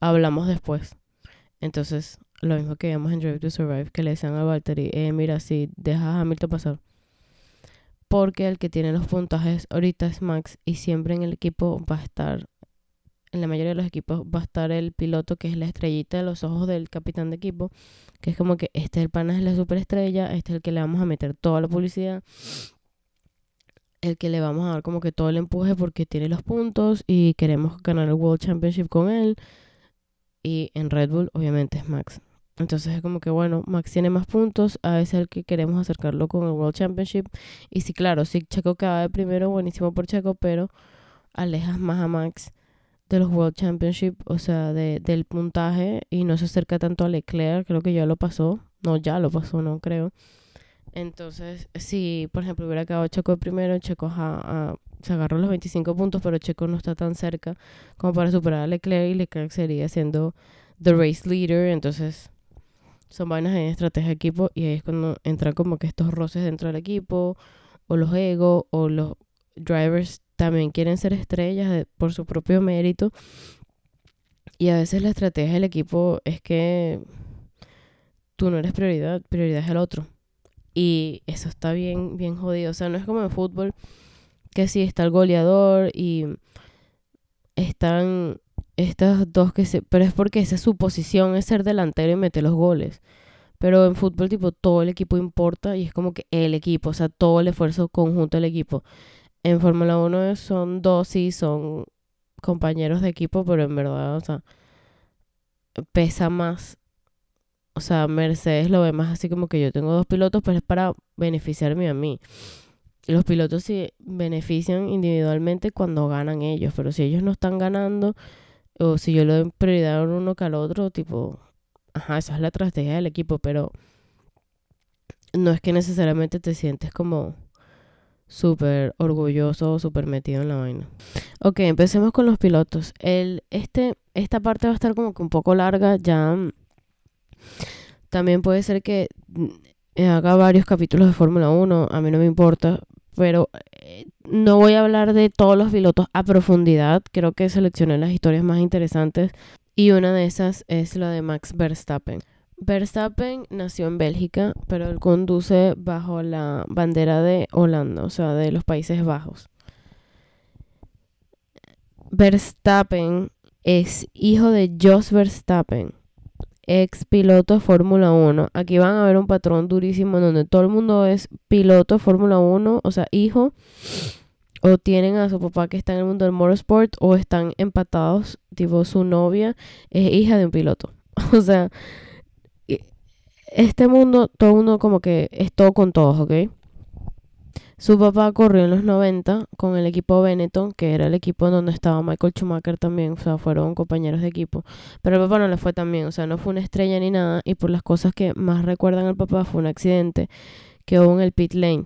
Hablamos después. Entonces, lo mismo que vimos en Drive to Survive, que le decían a Valtteri, eh, mira, si dejas a Hamilton pasar. Porque el que tiene los puntajes ahorita es Max y siempre en el equipo va a estar, en la mayoría de los equipos va a estar el piloto que es la estrellita de los ojos del capitán de equipo, que es como que este es el pana es la superestrella, este es el que le vamos a meter toda la publicidad el que le vamos a dar como que todo el empuje porque tiene los puntos y queremos ganar el World Championship con él. Y en Red Bull, obviamente, es Max. Entonces es como que, bueno, Max tiene más puntos, a veces el que queremos acercarlo con el World Championship. Y sí, claro, si Checo queda de primero, buenísimo por Checo, pero alejas más a Max de los World Championship, o sea, de, del puntaje y no se acerca tanto a Leclerc, creo que ya lo pasó. No, ya lo pasó, no creo. Entonces, si por ejemplo hubiera quedado Checo primero, Checo se agarró los 25 puntos, pero Checo no está tan cerca como para superar a Leclerc y Leclerc sería siendo the race leader. Entonces, son vainas en estrategia de equipo y ahí es cuando entran como que estos roces dentro del equipo, o los egos, o los drivers también quieren ser estrellas por su propio mérito. Y a veces la estrategia del equipo es que tú no eres prioridad, prioridad es el otro. Y eso está bien, bien jodido. O sea, no es como en fútbol, que sí está el goleador y están estas dos que se... Pero es porque esa es su posición, es ser delantero y meter los goles. Pero en fútbol, tipo, todo el equipo importa y es como que el equipo, o sea, todo el esfuerzo conjunto del equipo. En Fórmula 1 son dos, sí, son compañeros de equipo, pero en verdad, o sea, pesa más. O sea, Mercedes lo ve más así como que yo tengo dos pilotos, pero es para beneficiarme a mí. Los pilotos se benefician individualmente cuando ganan ellos, pero si ellos no están ganando, o si yo le doy prioridad a uno que al otro, tipo, ajá, esa es la estrategia del equipo, pero no es que necesariamente te sientes como súper orgulloso o súper metido en la vaina. Ok, empecemos con los pilotos. El, este, esta parte va a estar como que un poco larga, ya mm, también puede ser que mm, haga varios capítulos de Fórmula 1, a mí no me importa, pero eh, no voy a hablar de todos los pilotos a profundidad, creo que seleccioné las historias más interesantes y una de esas es la de Max Verstappen. Verstappen nació en Bélgica, pero él conduce bajo la bandera de Holanda, o sea, de los Países Bajos. Verstappen es hijo de Jos Verstappen, ex piloto de Fórmula 1. Aquí van a ver un patrón durísimo donde todo el mundo es piloto Fórmula 1, o sea, hijo, o tienen a su papá que está en el mundo del motorsport, o están empatados, tipo su novia es hija de un piloto. O sea, este mundo, todo el mundo como que es todo con todos, ¿ok? Su papá corrió en los 90 con el equipo Benetton, que era el equipo en donde estaba Michael Schumacher también, o sea, fueron compañeros de equipo. Pero el papá no le fue tan bien, o sea, no fue una estrella ni nada, y por las cosas que más recuerdan al papá fue un accidente que hubo en el pit lane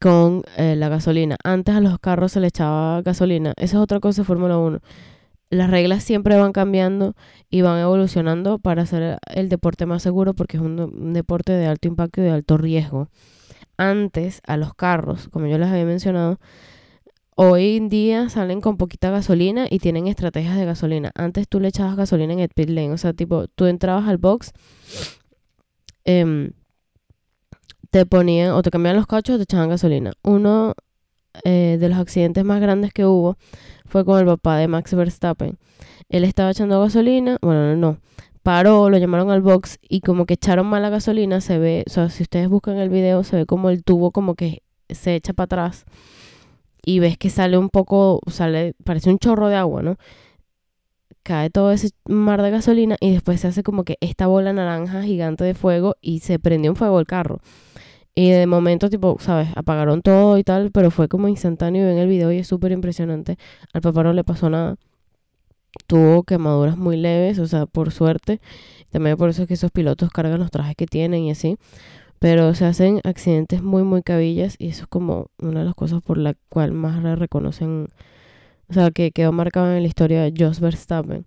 con eh, la gasolina. Antes a los carros se le echaba gasolina. Esa es otra cosa de Fórmula 1 las reglas siempre van cambiando y van evolucionando para hacer el deporte más seguro porque es un, deporte de alto impacto y de alto riesgo. Antes, a los carros, como yo les había mencionado, hoy en día salen con poquita gasolina y tienen estrategias de gasolina. Antes tú le echabas gasolina en el pit lane, o sea, tipo, tú entrabas al box, em, te ponían o te cambiaban los cachos o te echaban gasolina. Uno eh, de los accidentes más grandes que hubo fue con el papá de Max Verstappen. Él estaba echando gasolina, bueno, no, paró, lo llamaron al box y como que echaron mala gasolina, se ve, o sea, si ustedes buscan el video, se ve como el tubo como que se echa para atrás y ves que sale un poco, sale, parece un chorro de agua, ¿no? Cae todo ese mar de gasolina y después se hace como que esta bola naranja gigante de fuego y se prendió en fuego el carro. Y de momento, tipo, ¿sabes? Apagaron todo y tal, pero fue como instantáneo en el video y es súper impresionante. Al papá no le pasó nada. Tuvo quemaduras muy leves, o sea, por suerte. También por eso es que esos pilotos cargan los trajes que tienen y así. Pero se hacen accidentes muy, muy cabillas y eso es como una de las cosas por la cual más reconocen, o sea, que quedó marcado en la historia de Jos Verstappen.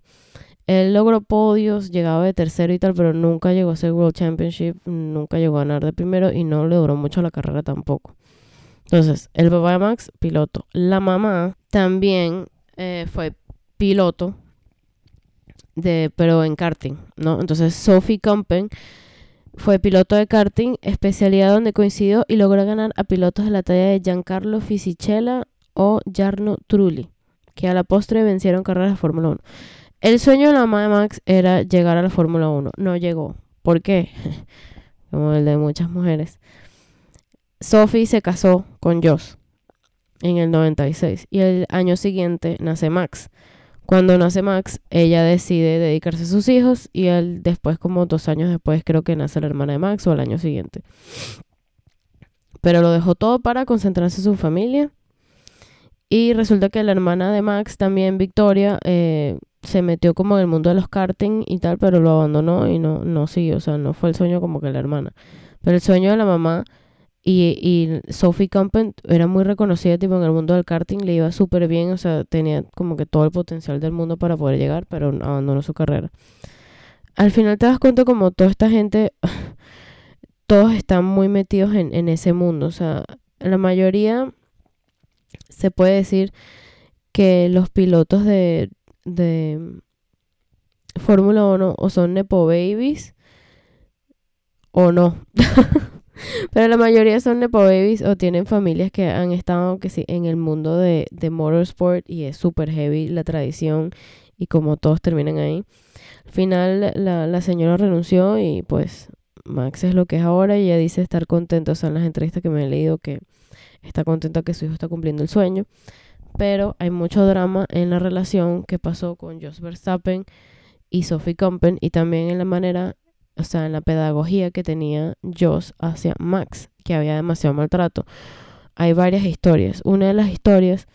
Él logró podios, llegaba de tercero y tal, pero nunca llegó a ser World Championship, nunca llegó a ganar de primero y no le duró mucho la carrera tampoco. Entonces, el papá de Max, piloto. La mamá también eh, fue piloto, de, pero en karting, ¿no? Entonces, Sophie Compen fue piloto de karting, especialidad donde coincidió y logró ganar a pilotos de la talla de Giancarlo Fisichella o Jarno Trulli, que a la postre vencieron carreras de Fórmula 1. El sueño de la mamá de Max era llegar a la Fórmula 1. No llegó. ¿Por qué? Como el de muchas mujeres. Sophie se casó con Joss en el 96 y el año siguiente nace Max. Cuando nace Max, ella decide dedicarse a sus hijos y él después, como dos años después, creo que nace la hermana de Max o al año siguiente. Pero lo dejó todo para concentrarse en su familia. Y resulta que la hermana de Max, también Victoria, eh, se metió como en el mundo de los karting y tal, pero lo abandonó y no, no siguió, o sea, no fue el sueño como que la hermana. Pero el sueño de la mamá y, y Sophie Campen era muy reconocida tipo en el mundo del karting, le iba súper bien, o sea, tenía como que todo el potencial del mundo para poder llegar, pero abandonó su carrera. Al final te das cuenta como toda esta gente, todos están muy metidos en, en ese mundo, o sea, la mayoría se puede decir que los pilotos de de Fórmula 1 o son Nepo Babies o no. Pero la mayoría son Nepo Babies o tienen familias que han estado que sí, en el mundo de, de motorsport y es súper heavy la tradición y como todos terminan ahí. Al final la, la señora renunció y pues Max es lo que es ahora y ella dice estar contenta, o sea, en las entrevistas que me he leído que está contenta que su hijo está cumpliendo el sueño pero hay mucho drama en la relación que pasó con Jos Verstappen y Sophie Compen y también en la manera, o sea, en la pedagogía que tenía Joss hacia Max, que había demasiado maltrato. Hay varias historias. Una de las historias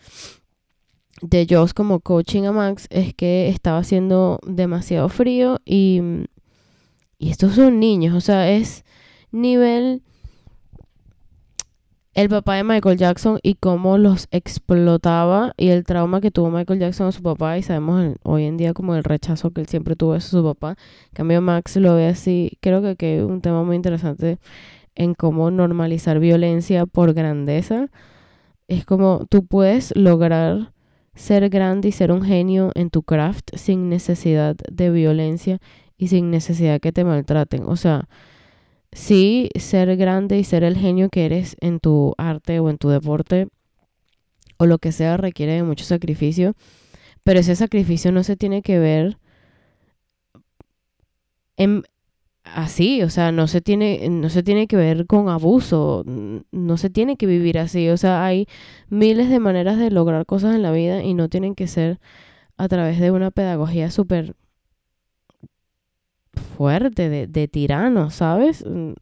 de Joss como coaching a Max es que estaba haciendo demasiado frío y, y estos son niños, o sea, es nivel el papá de Michael Jackson y cómo los explotaba y el trauma que tuvo Michael Jackson a su papá y sabemos hoy en día como el rechazo que él siempre tuvo a su papá. En cambio Max lo ve así, creo que, que un tema muy interesante en cómo normalizar violencia por grandeza. Es como tú puedes lograr ser grande y ser un genio en tu craft sin necesidad de violencia y sin necesidad que te maltraten. O sea, sí ser grande y ser el genio que eres en tu arte o en tu deporte o lo que sea requiere de mucho sacrificio, pero ese sacrificio no se tiene que ver en, así, o sea, no se tiene no se tiene que ver con abuso, no se tiene que vivir así, o sea, hay miles de maneras de lograr cosas en la vida y no tienen que ser a través de una pedagogía súper fuerte, de, de tirano, ¿sabes? Mm,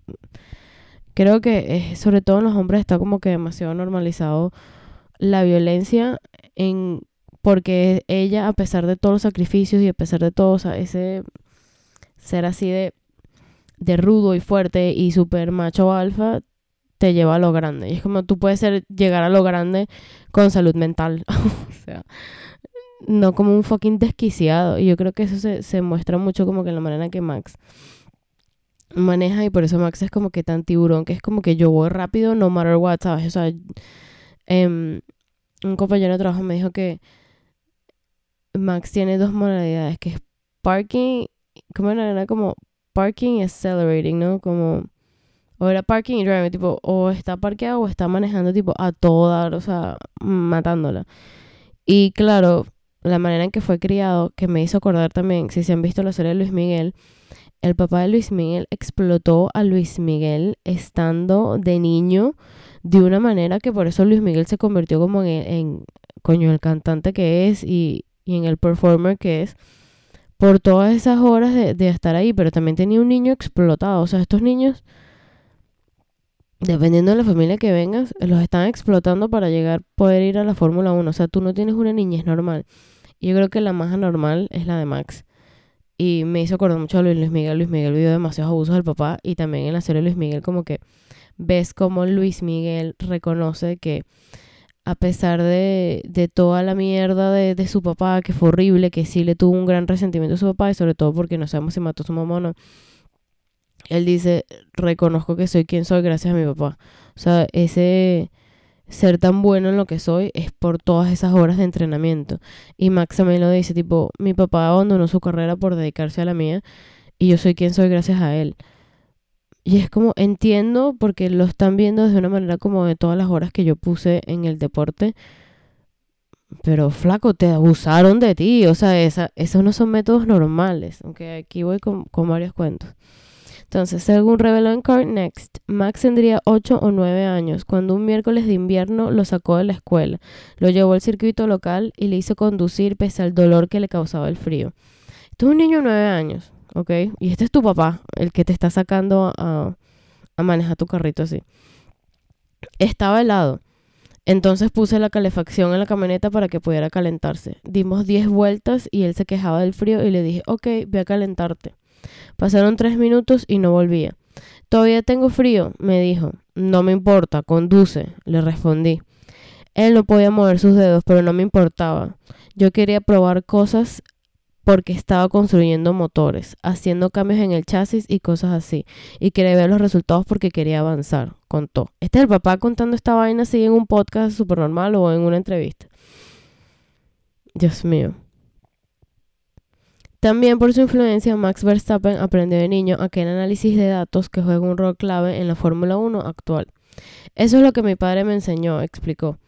creo que sobre todo en los hombres está como que demasiado normalizado la violencia en porque ella a pesar de todos los sacrificios y a pesar de todo, o sea, ese ser así de, de rudo y fuerte y super macho alfa te lleva a lo grande. Y es como tú puedes ser, llegar a lo grande con salud mental. o sea, no como un fucking desquiciado. Y yo creo que eso se, se muestra mucho como que en la manera que Max maneja y por eso Max es como que tan tiburón, que es como que yo voy rápido no matter what, ¿sabes? O sea, em, un compañero de trabajo me dijo que Max tiene dos modalidades, que es parking, como era, como parking y accelerating, ¿no? Como, o era parking y driving, tipo, o está parqueado o está manejando, tipo, a toda, o sea, matándola. Y claro, la manera en que fue criado, que me hizo acordar también, si se han visto la serie de Luis Miguel, el papá de Luis Miguel explotó a Luis Miguel estando de niño de una manera que por eso Luis Miguel se convirtió como en, coño, el cantante que es y, en el performer que es por todas esas horas de, de estar ahí, pero también tenía un niño explotado, o sea, estos niños dependiendo de la familia que vengas, los están explotando para llegar, poder ir a la Fórmula 1. O sea, tú no tienes una niñez normal. Yo creo que la más anormal es la de Max. Y me hizo acordar mucho a Luis Miguel. Luis Miguel vio demasiados abusos del papá. Y también en la serie Luis Miguel, como que ves como Luis Miguel reconoce que a pesar de, de toda la mierda de, de, su papá, que fue horrible, que sí le tuvo un gran resentimiento a su papá, y sobre todo porque no sabemos si mató a su mamá o no, él dice, reconozco que soy quien soy gracias a mi papá. O sea, ese ser tan bueno en lo que soy es por todas esas horas de entrenamiento. Y Max también lo dice, tipo, mi papá abandonó su carrera por dedicarse a la mía y yo soy quien soy gracias a él. Y es como, entiendo porque lo están viendo de una manera como de todas las horas que yo puse en el deporte. Pero flaco, te abusaron de ti. O sea, esa, esos no son métodos normales. Aunque aquí voy con, con varios cuentos. Entonces, según reveló en Card Next, Max tendría 8 o 9 años cuando un miércoles de invierno lo sacó de la escuela, lo llevó al circuito local y le hizo conducir pese al dolor que le causaba el frío. Tú es un niño de 9 años, ¿ok? Y este es tu papá, el que te está sacando a, a manejar tu carrito así. Estaba helado. Entonces puse la calefacción en la camioneta para que pudiera calentarse. Dimos 10 vueltas y él se quejaba del frío y le dije, ok, ve a calentarte. Pasaron tres minutos y no volvía. Todavía tengo frío, me dijo. No me importa, conduce, le respondí. Él no podía mover sus dedos, pero no me importaba. Yo quería probar cosas porque estaba construyendo motores, haciendo cambios en el chasis y cosas así. Y quería ver los resultados porque quería avanzar, contó. Este es el papá contando esta vaina así en un podcast súper normal o en una entrevista. Dios mío. También por su influencia, Max Verstappen aprendió de niño aquel análisis de datos que juega un rol clave en la Fórmula 1 actual. Eso es lo que mi padre me enseñó, explicó.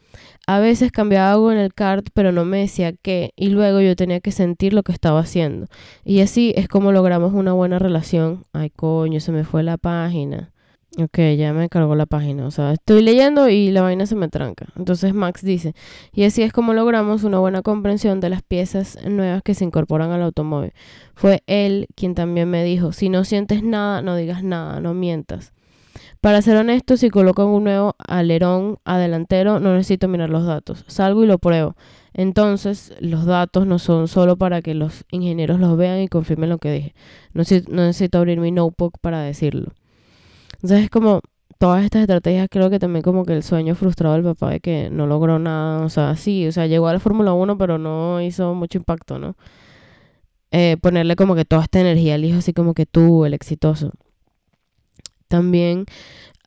A veces cambiaba algo en el kart, pero no me decía qué, y luego yo tenía que sentir lo que estaba haciendo. Y así es como logramos una buena relación. Ay, coño, se me fue la página. Ok, ya me cargó la página. O sea, estoy leyendo y la vaina se me tranca. Entonces Max dice, y así es como logramos una buena comprensión de las piezas nuevas que se incorporan al automóvil. Fue él quien también me dijo, si no sientes nada, no digas nada, no mientas. Para ser honesto, si coloco un nuevo alerón adelantero, no necesito mirar los datos. Salgo y lo pruebo. Entonces, los datos no son solo para que los ingenieros los vean y confirmen lo que dije. No, no necesito abrir mi notebook para decirlo. Entonces es como todas estas estrategias, creo que también como que el sueño frustrado del papá de que no logró nada, o sea, sí, o sea, llegó a la Fórmula 1, pero no hizo mucho impacto, ¿no? Eh, ponerle como que toda esta energía al hijo, así como que tú, el exitoso. También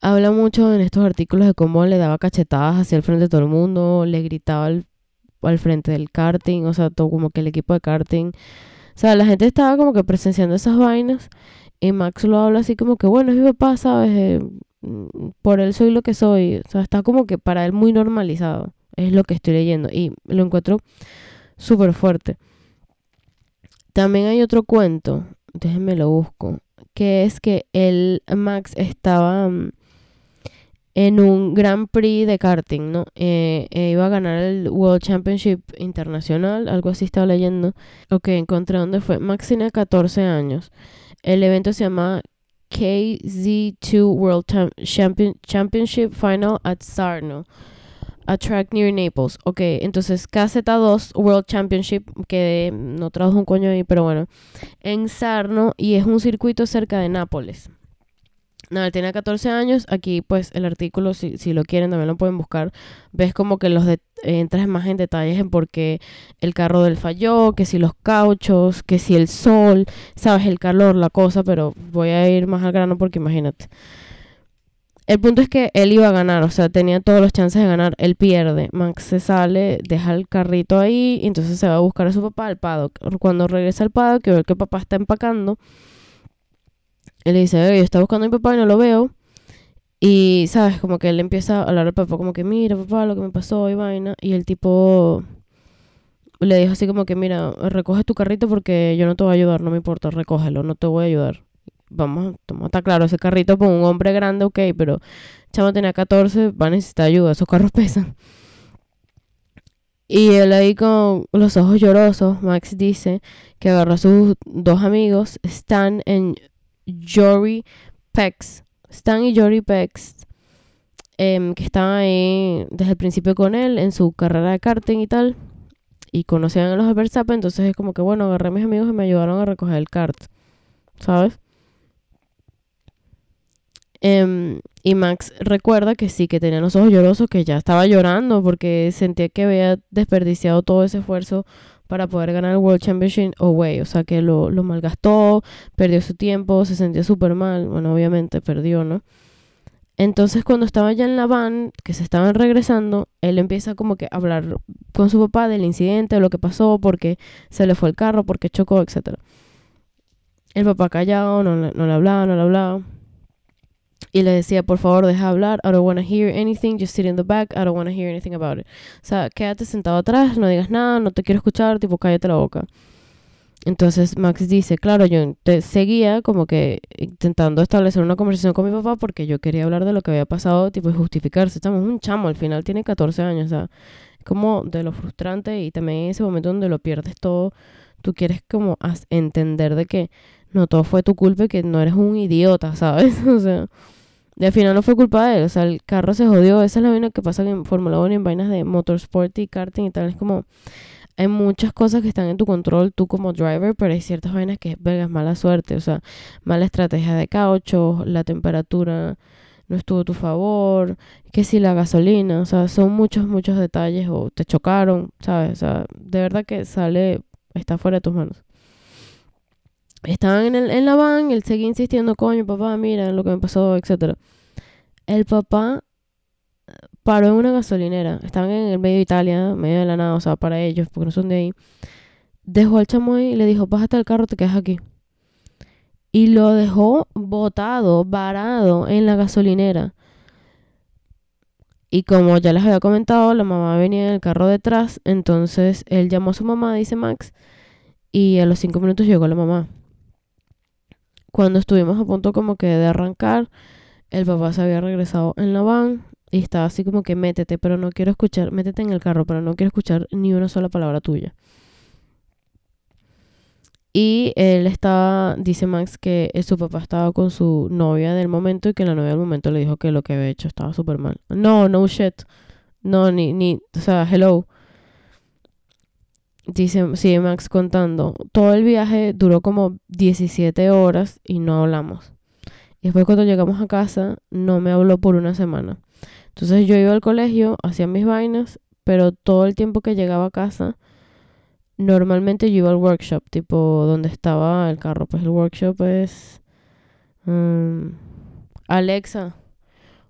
habla mucho en estos artículos de cómo le daba cachetadas hacia el frente de todo el mundo, le gritaba al, al frente del karting, o sea, todo como que el equipo de karting. O sea, la gente estaba como que presenciando esas vainas y Max lo habla así como que, bueno, es mi papá, ¿sabes? Eh, por él soy lo que soy. O sea, está como que para él muy normalizado. Es lo que estoy leyendo. Y lo encuentro súper fuerte. También hay otro cuento, déjenme lo busco, que es que el Max estaba mm, en un Grand Prix de karting, ¿no? Eh, eh, iba a ganar el World Championship Internacional, algo así estaba leyendo. Ok, encontré dónde fue. Max tenía 14 años. El evento se llama KZ2 World Championship Final at Sarno, a track near Naples. Ok, entonces KZ2 World Championship, que no trajo un coño ahí, pero bueno, en Sarno y es un circuito cerca de Nápoles. Nada, él tenía 14 años. Aquí, pues, el artículo, si, si lo quieren, también lo pueden buscar. Ves como que los de entras más en detalles en por qué el carro del falló, que si los cauchos, que si el sol, sabes, el calor, la cosa, pero voy a ir más al grano porque imagínate. El punto es que él iba a ganar, o sea, tenía todos los chances de ganar. Él pierde. Max se sale, deja el carrito ahí, y entonces se va a buscar a su papá al paddock. Cuando regresa al paddock, que ve que papá está empacando él dice, yo estaba buscando a mi papá y no lo veo. Y, ¿sabes? Como que él empieza a hablar al papá como que, mira, papá, lo que me pasó y vaina. Y el tipo le dijo así como que, mira, recoge tu carrito porque yo no te voy a ayudar, no me importa, recógelo, no te voy a ayudar. Vamos, toma, está claro, ese carrito con un hombre grande, ok, pero chama tenía 14, va a necesitar ayuda, esos carros pesan. Y él ahí con los ojos llorosos, Max dice que agarró a sus dos amigos, están en Jory Pex. Stan y Jory Pex, em, que estaban ahí desde el principio con él en su carrera de karting y tal. Y conocían a los Verstappen, entonces es como que, bueno, agarré a mis amigos y me ayudaron a recoger el kart. ¿Sabes? Em, y Max recuerda que sí, que tenía los ojos llorosos, que ya estaba llorando porque sentía que había desperdiciado todo ese esfuerzo para poder ganar el World Championship away. O sea, que lo, malgastó, perdió su tiempo, se sentía súper mal. Bueno, obviamente perdió, ¿no? Entonces, cuando estaba ya en la van, que se estaban regresando, él empieza como que a hablar con su papá del incidente, de lo que pasó, porque se le fue el carro, porque chocó, etc. El papá callado, no, no le hablaba, no le hablaba. Y le decía, por favor, deja hablar. I don't want to hear anything. Just sit in the back. I don't want to hear anything about it. O sea, quédate sentado atrás, no digas nada, no te quiero escuchar, tipo, cállate la boca. Entonces Max dice, claro, yo te seguía como que intentando establecer una conversación con mi papá porque yo quería hablar de lo que había pasado, tipo, y justificarse. Estamos un chamo, al final tiene 14 años, o sea, es como de lo frustrante y también en ese momento donde lo pierdes todo, tú quieres como entender de que no todo fue tu culpa y que no eres un idiota, ¿sabes? o sea, y al final no fue culpa de él, o sea, el carro se jodió. Esa es la vaina que pasa en Fórmula 1 y en vainas de motorsport y karting y tal. Es como, hay muchas cosas que están en tu control, tú como driver, pero hay ciertas vainas que es mala suerte, o sea, mala estrategia de caucho, la temperatura no estuvo a tu favor, que si la gasolina, o sea, son muchos, muchos detalles, o te chocaron, ¿sabes? O sea, de verdad que sale, está fuera de tus manos estaban en, el, en la van, él seguía insistiendo, coño, papá, mira lo que me pasó, etc. El papá eh, paró en una gasolinera, estaban en el medio de Italia, medio de la nada, o sea, para ellos, porque no son de ahí. Dejó al chamoy y le dijo, bájate del carro, te quedas aquí. Y lo dejó botado, varado en la gasolinera. Y como ya les había comentado, la mamá venía en el carro detrás, entonces él llamó a su mamá, dice Max, y a los cinco minutos llegó la mamá cuando estuvimos a punto como que de arrancar, el papá se había regresado en la van y estaba así como que métete, pero no quiero escuchar, métete en el carro, pero no quiero escuchar ni una sola palabra tuya. Y él estaba, dice Max, que su papá estaba con su novia del momento y que la novia del momento le dijo que lo que había hecho estaba súper mal. No, no shit. No, ni, ni, o sea, hello. Dice, sigue Max contando. Todo el viaje duró como 17 horas y no hablamos. Y después cuando llegamos a casa, no me habló por una semana. Entonces yo iba al colegio, hacía mis vainas, pero todo el tiempo que llegaba a casa Normalmente yo iba al workshop, tipo donde estaba el carro. Pues el workshop es... Um, Alexa,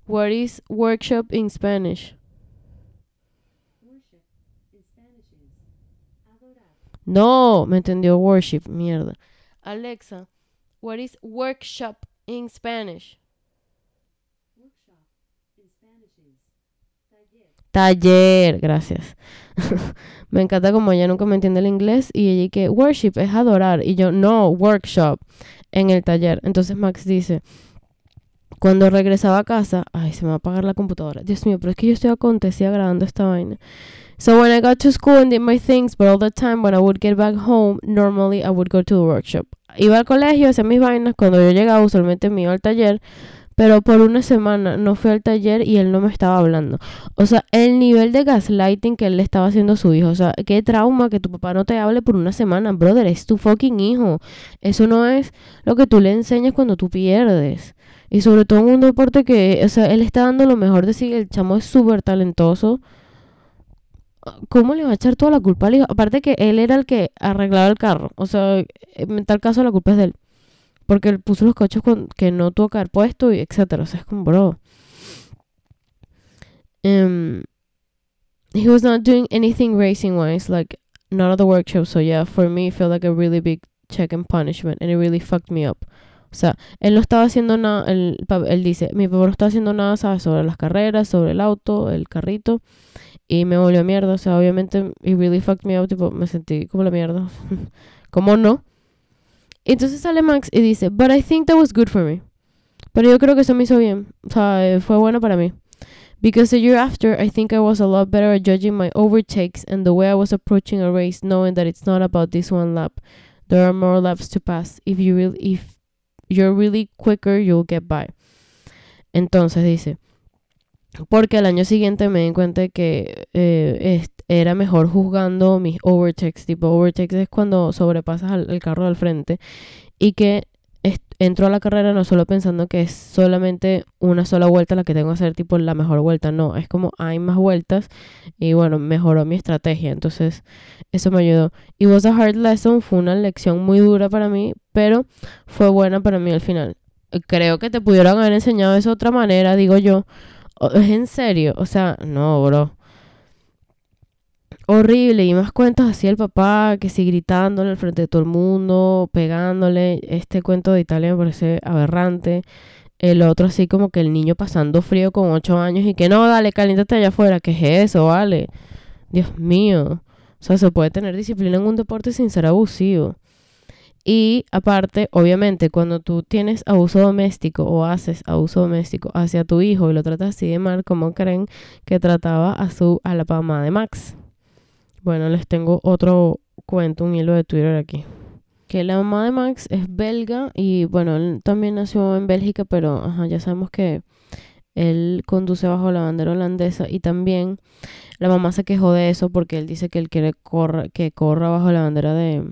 what is workshop in Spanish? No, me entendió worship, mierda. Alexa, what is workshop in Spanish? Taller, gracias. me encanta como ella nunca me entiende el inglés y ella que worship es adorar y yo no, workshop en el taller. Entonces Max dice, cuando regresaba a casa, ay, se me va a apagar la computadora. Dios mío, pero es que yo estoy acontecía grabando esta vaina. So when I got to school and did my things, but all the time when I would get back home, normally I would go to the workshop. Iba al colegio, hacía mis vainas, cuando yo llegaba usualmente me iba al taller pero por una semana no fui al taller y él no me estaba hablando. O sea, el nivel de gaslighting que él le estaba haciendo a su hijo. O sea, qué trauma que tu papá no te hable por una semana. Brother, es tu fucking hijo. Eso no es lo que tú le enseñas cuando tú pierdes. Y sobre todo en un deporte que, o sea, él está dando lo mejor de sí. El chamo es súper talentoso. ¿Cómo le va a echar toda la culpa al hijo? Aparte que él era el que arreglaba el carro. O sea, en tal caso la culpa es de él. Porque él puso los coches con, que no tuvo que haber puesto y etcétera. O sea, es como, bro. Um, he was not doing anything racing wise, like none of the workshops. So yeah, for me, it felt like a really big check and punishment, and it really fucked me up. O sea, él no estaba haciendo nada, él, él dice, mi papá no estaba haciendo nada, ¿sabes? Sobre las carreras, sobre el auto, el carrito, y me volvió mierda. O sea, obviamente, it really fucked me up, tipo, me sentí como la mierda. ¿Cómo no? Entonces sale Max y dice, but I think that was good for me. Pero yo creo que eso me hizo bien. O sea, eh, fue bueno para mí. Because the year after, I think I was a lot better at judging my overtakes and the way I was approaching a race, knowing that it's not about this one lap. There are more laps to pass. If you if you're really quicker, you'll get by. Entonces dice, porque al año siguiente me di cuenta que eh, era mejor juzgando mis overtakes. Tipo, overtakes es cuando sobrepasas el carro del frente. Y que entro a la carrera no solo pensando que es solamente una sola vuelta la que tengo que hacer, tipo la mejor vuelta. No, es como hay más vueltas. Y bueno, mejoró mi estrategia. Entonces, eso me ayudó. Y was a hard lesson. Fue una lección muy dura para mí. Pero fue buena para mí al final. Creo que te pudieron haber enseñado eso de otra manera, digo yo. ¿Es en serio? O sea, no, bro horrible y más cuentos así el papá que sigue gritándole al frente de todo el mundo, pegándole. Este cuento de Italia me parece aberrante. El otro así como que el niño pasando frío con ocho años y que no, dale, caliéntate allá afuera. ¿Qué es eso, vale? Dios mío. O sea, se puede tener disciplina en un deporte sin ser abusivo. Y aparte, obviamente, cuando tú tienes abuso doméstico o haces abuso doméstico hacia tu hijo y lo tratas así de mal, como creen que trataba a su a la mamá de Max? Bueno, les tengo otro cuento, un hilo de Twitter aquí. Que la mamá de Max es belga y bueno, él también nació en Bélgica, pero ajá, ya sabemos que él conduce bajo la bandera holandesa y también la mamá se quejó de eso porque él dice que él quiere que corra bajo la bandera de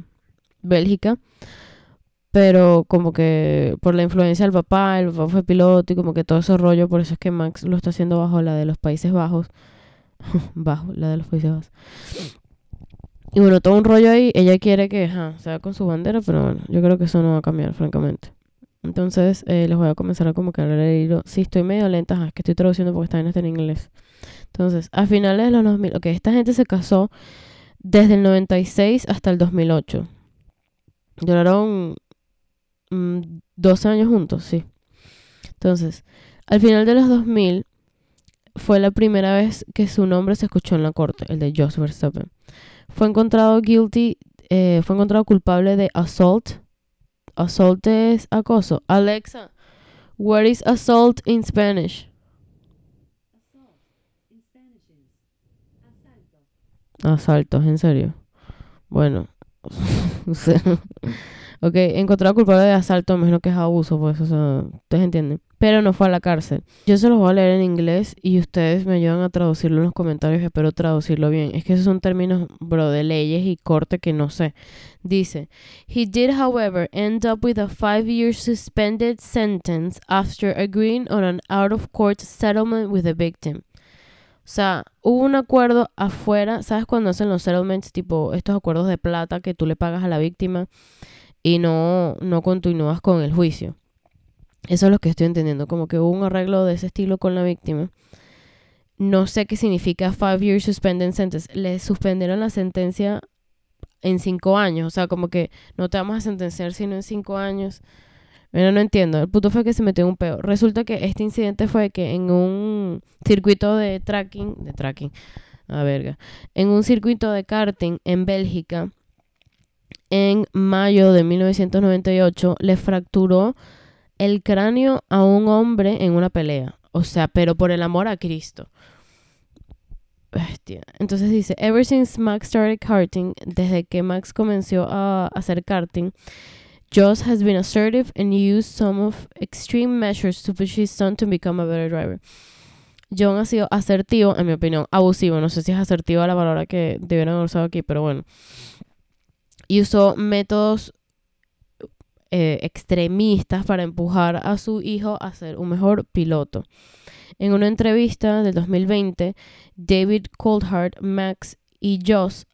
Bélgica. Pero como que por la influencia del papá, el papá fue piloto y como que todo ese rollo, por eso es que Max lo está haciendo bajo la de los Países Bajos. bajo la de los Países Bajos. Y bueno, todo un rollo ahí. Ella quiere que sea con su bandera, pero bueno, yo creo que eso no va a cambiar, francamente. Entonces, eh, les voy a comenzar a como que hilo. Sí, estoy medio lenta, es que estoy traduciendo porque está en inglés. Entonces, a finales de los 2000, ok, esta gente se casó desde el 96 hasta el 2008. Duraron 12 mm, años juntos, sí. Entonces, al final de los 2000 fue la primera vez que su nombre se escuchó en la corte, el de Jos Verstappen fue encontrado guilty, eh, fue encontrado culpable de assault. Assault es acoso. Alexa, What is assault in Spanish? Asaltos, en serio. Bueno, ok, encontrado culpable de asalto, menos que es abuso, pues, o sea, ustedes entienden. Pero no fue a la cárcel. Yo se los voy a leer en inglés y ustedes me ayudan a traducirlo en los comentarios. Espero traducirlo bien. Es que esos son términos, bro, de leyes y corte que no sé. Dice: He did, however, end up with a five-year suspended sentence after agreeing on an out-of-court settlement with the victim. O sea, hubo un acuerdo afuera, ¿sabes cuando hacen los settlements, tipo estos acuerdos de plata que tú le pagas a la víctima y no, no continúas con el juicio? Eso es lo que estoy entendiendo, como que hubo un arreglo de ese estilo con la víctima. No sé qué significa five years suspended sentence. Le suspendieron la sentencia en cinco años, o sea, como que no te vamos a sentenciar sino en cinco años. Bueno, no entiendo. El puto fue que se metió en un peo. Resulta que este incidente fue que en un circuito de tracking, de tracking, a verga, en un circuito de karting en Bélgica, en mayo de 1998, le fracturó el cráneo a un hombre en una pelea. O sea, pero por el amor a Cristo. Entonces dice, ever since Max started karting, desde que Max comenzó a hacer karting, Joss has been assertive and used some of extreme measures to push his son to become a better driver. John ha sido asertivo, en mi opinión, abusivo. No sé si es asertivo la palabra que debieron haber aquí, pero bueno. Y usó métodos eh, extremistas para empujar a su hijo a ser un mejor piloto. En una entrevista del 2020, David Coulthard, Max y Joss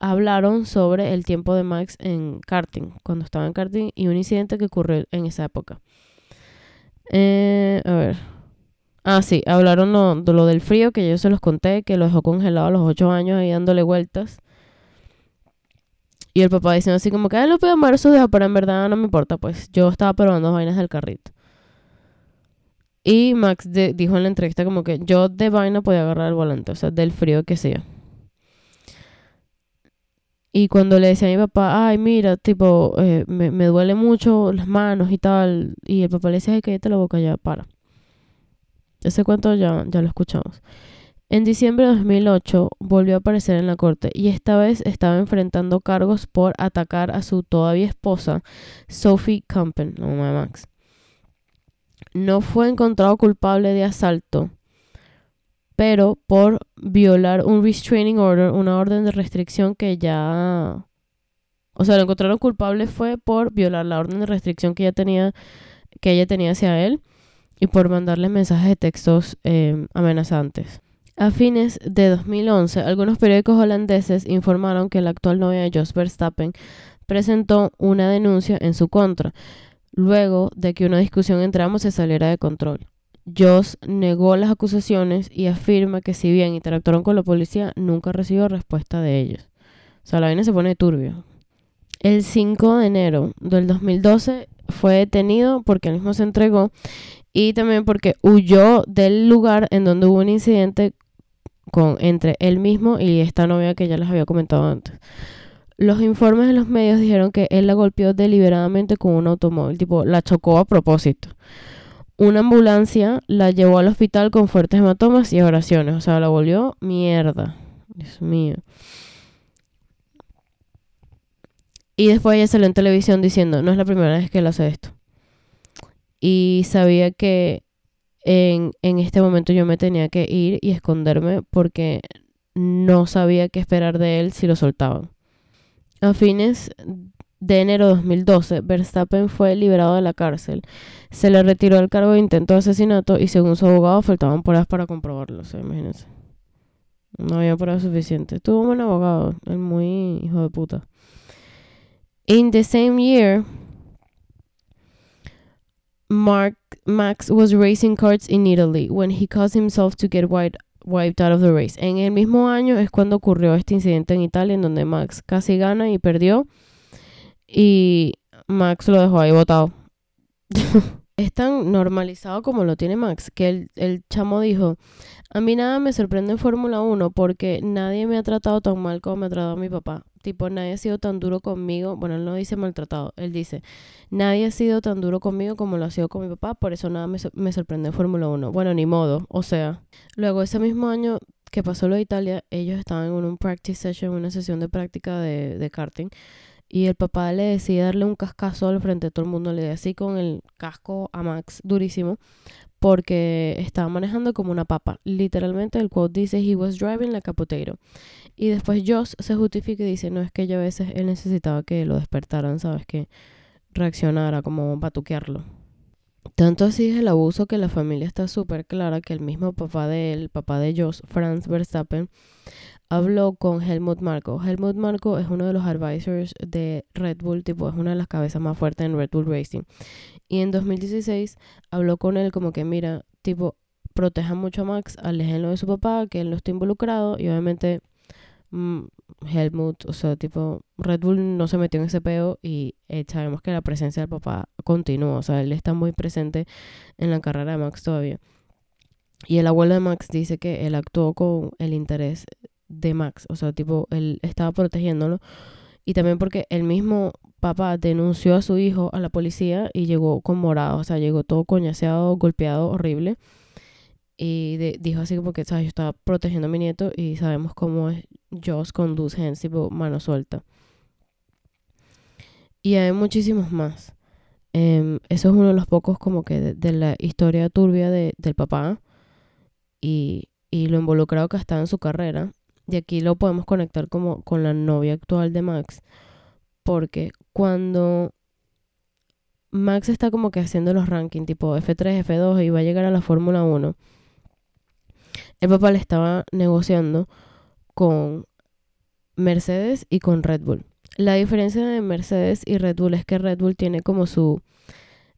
hablaron sobre el tiempo de Max en karting, cuando estaba en karting, y un incidente que ocurrió en esa época. Eh, a ver. Ah, sí, hablaron de lo del frío, que yo se los conté, que lo dejó congelado a los 8 años ahí dándole vueltas. Y el papá diciendo así como que, él lo su deja, pero en verdad no me importa, pues yo estaba probando vainas del carrito. Y Max dijo en la entrevista como que yo de vaina podía agarrar el volante, o sea, del frío que sea. Y cuando le decía a mi papá, ay, mira, tipo, eh, me, me, duele mucho las manos y tal, y el papá le decía, ay, cállate la boca ya, para. Ese cuento ya, ya lo escuchamos. En diciembre de 2008 volvió a aparecer en la corte y esta vez estaba enfrentando cargos por atacar a su todavía esposa, Sophie Campen, la mamá de Max. No fue encontrado culpable de asalto, pero por violar un restraining order, una orden de restricción que ya... O sea, lo encontraron culpable fue por violar la orden de restricción que ella tenía, que ella tenía hacia él y por mandarle mensajes de textos eh, amenazantes. A fines de 2011, algunos periódicos holandeses informaron que la actual novia de Jos Verstappen presentó una denuncia en su contra, luego de que una discusión entre ambos se saliera de control. Joss negó las acusaciones y afirma que si bien interactuaron con la policía, nunca recibió respuesta de ellos. O sea, la vaina se pone turbio. El 5 de enero del 2012 fue detenido porque él mismo se entregó y también porque huyó del lugar en donde hubo un incidente con, entre él mismo y esta novia que ya les había comentado antes. Los informes de los medios dijeron que él la golpeó deliberadamente con un automóvil, tipo, la chocó a propósito. Una ambulancia la llevó al hospital con fuertes hematomas y oraciones. O sea, la volvió mierda. Dios mío. Y después ella salió en televisión diciendo, no es la primera vez que él hace esto. Y sabía que en, en este momento yo me tenía que ir y esconderme porque no sabía qué esperar de él si lo soltaban. A fines de enero de 2012, Verstappen fue liberado de la cárcel. Se le retiró el cargo de intento de asesinato y según su abogado faltaban pruebas para comprobarlo. O sea, imagínense. No había pruebas suficientes. Tuvo un buen abogado, el muy hijo de puta. In the same year, Mark Max was racing carts in Italy when he caused himself to get wiped out of the race. En el mismo año es cuando ocurrió este incidente en Italia en donde Max casi gana y perdió y Max lo dejó ahí botado. es tan normalizado como lo tiene Max, que el, el chamo dijo, a mí nada me sorprende en Fórmula 1 porque nadie me ha tratado tan mal como me ha tratado mi papá. Tipo, nadie ha sido tan duro conmigo. Bueno, él no dice maltratado, él dice, nadie ha sido tan duro conmigo como lo ha sido con mi papá, por eso nada me, me sorprende en Fórmula 1. Bueno, ni modo, o sea. Luego, ese mismo año que pasó lo de Italia, ellos estaban en un practice session, una sesión de práctica de, de karting. Y el papá le decide darle un cascazo al frente de todo el mundo, le dio así con el casco a Max durísimo, porque estaba manejando como una papa. Literalmente el quote dice, he was driving like a potato. Y después Joss se justifica y dice, no es que yo a veces él necesitaba que lo despertaran, ¿sabes? Que reaccionara, como batuquearlo. Tanto así es el abuso que la familia está súper clara que el mismo papá de él, papá de Joss, Franz Verstappen, habló con Helmut Marko. Helmut Marko es uno de los advisors de Red Bull, tipo, es una de las cabezas más fuertes en Red Bull Racing. Y en 2016 habló con él como que, mira, tipo, proteja mucho a Max, aléjenlo de su papá, que él no esté involucrado. Y obviamente mm, Helmut, o sea, tipo, Red Bull no se metió en ese peo y eh, sabemos que la presencia del papá continúa. O sea, él está muy presente en la carrera de Max todavía. Y el abuelo de Max dice que él actuó con el interés de Max. O sea, tipo, él estaba protegiéndolo. Y también porque el mismo papá denunció a su hijo a la policía y llegó con morado. O sea, llegó todo coñaseado, golpeado, horrible. Y dijo así como que, ¿sabes? Yo estaba protegiendo a mi nieto y sabemos cómo es Joss conduce en tipo mano suelta. Y hay muchísimos más. Em, eso es uno de los pocos como que de, la historia turbia de, del papá y, y lo involucrado que está en su carrera. Y aquí lo podemos conectar como con la novia actual de Max. Porque cuando Max está como que haciendo los rankings tipo F3, F2 y va a llegar a la Fórmula 1, el papá le estaba negociando con Mercedes y con Red Bull. La diferencia de Mercedes y Red Bull es que Red Bull tiene como su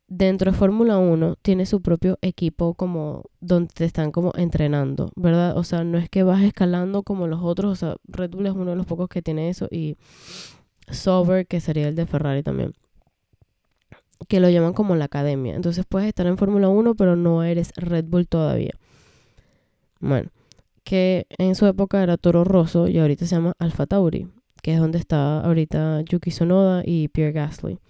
dentro de Fórmula 1 tiene su propio equipo como donde te están como entrenando, ¿verdad? O sea, no es que vas escalando como los otros, o sea, Red Bull es uno de los pocos que tiene eso y Sauber, que sería el de Ferrari también, que lo llaman como la academia. Entonces puedes estar en Fórmula 1, pero no eres Red Bull todavía. Bueno, que en su época era Toro Rosso y ahorita se llama Alfa Tauri, que es donde está ahorita Yuki Sonoda y Pierre Gasly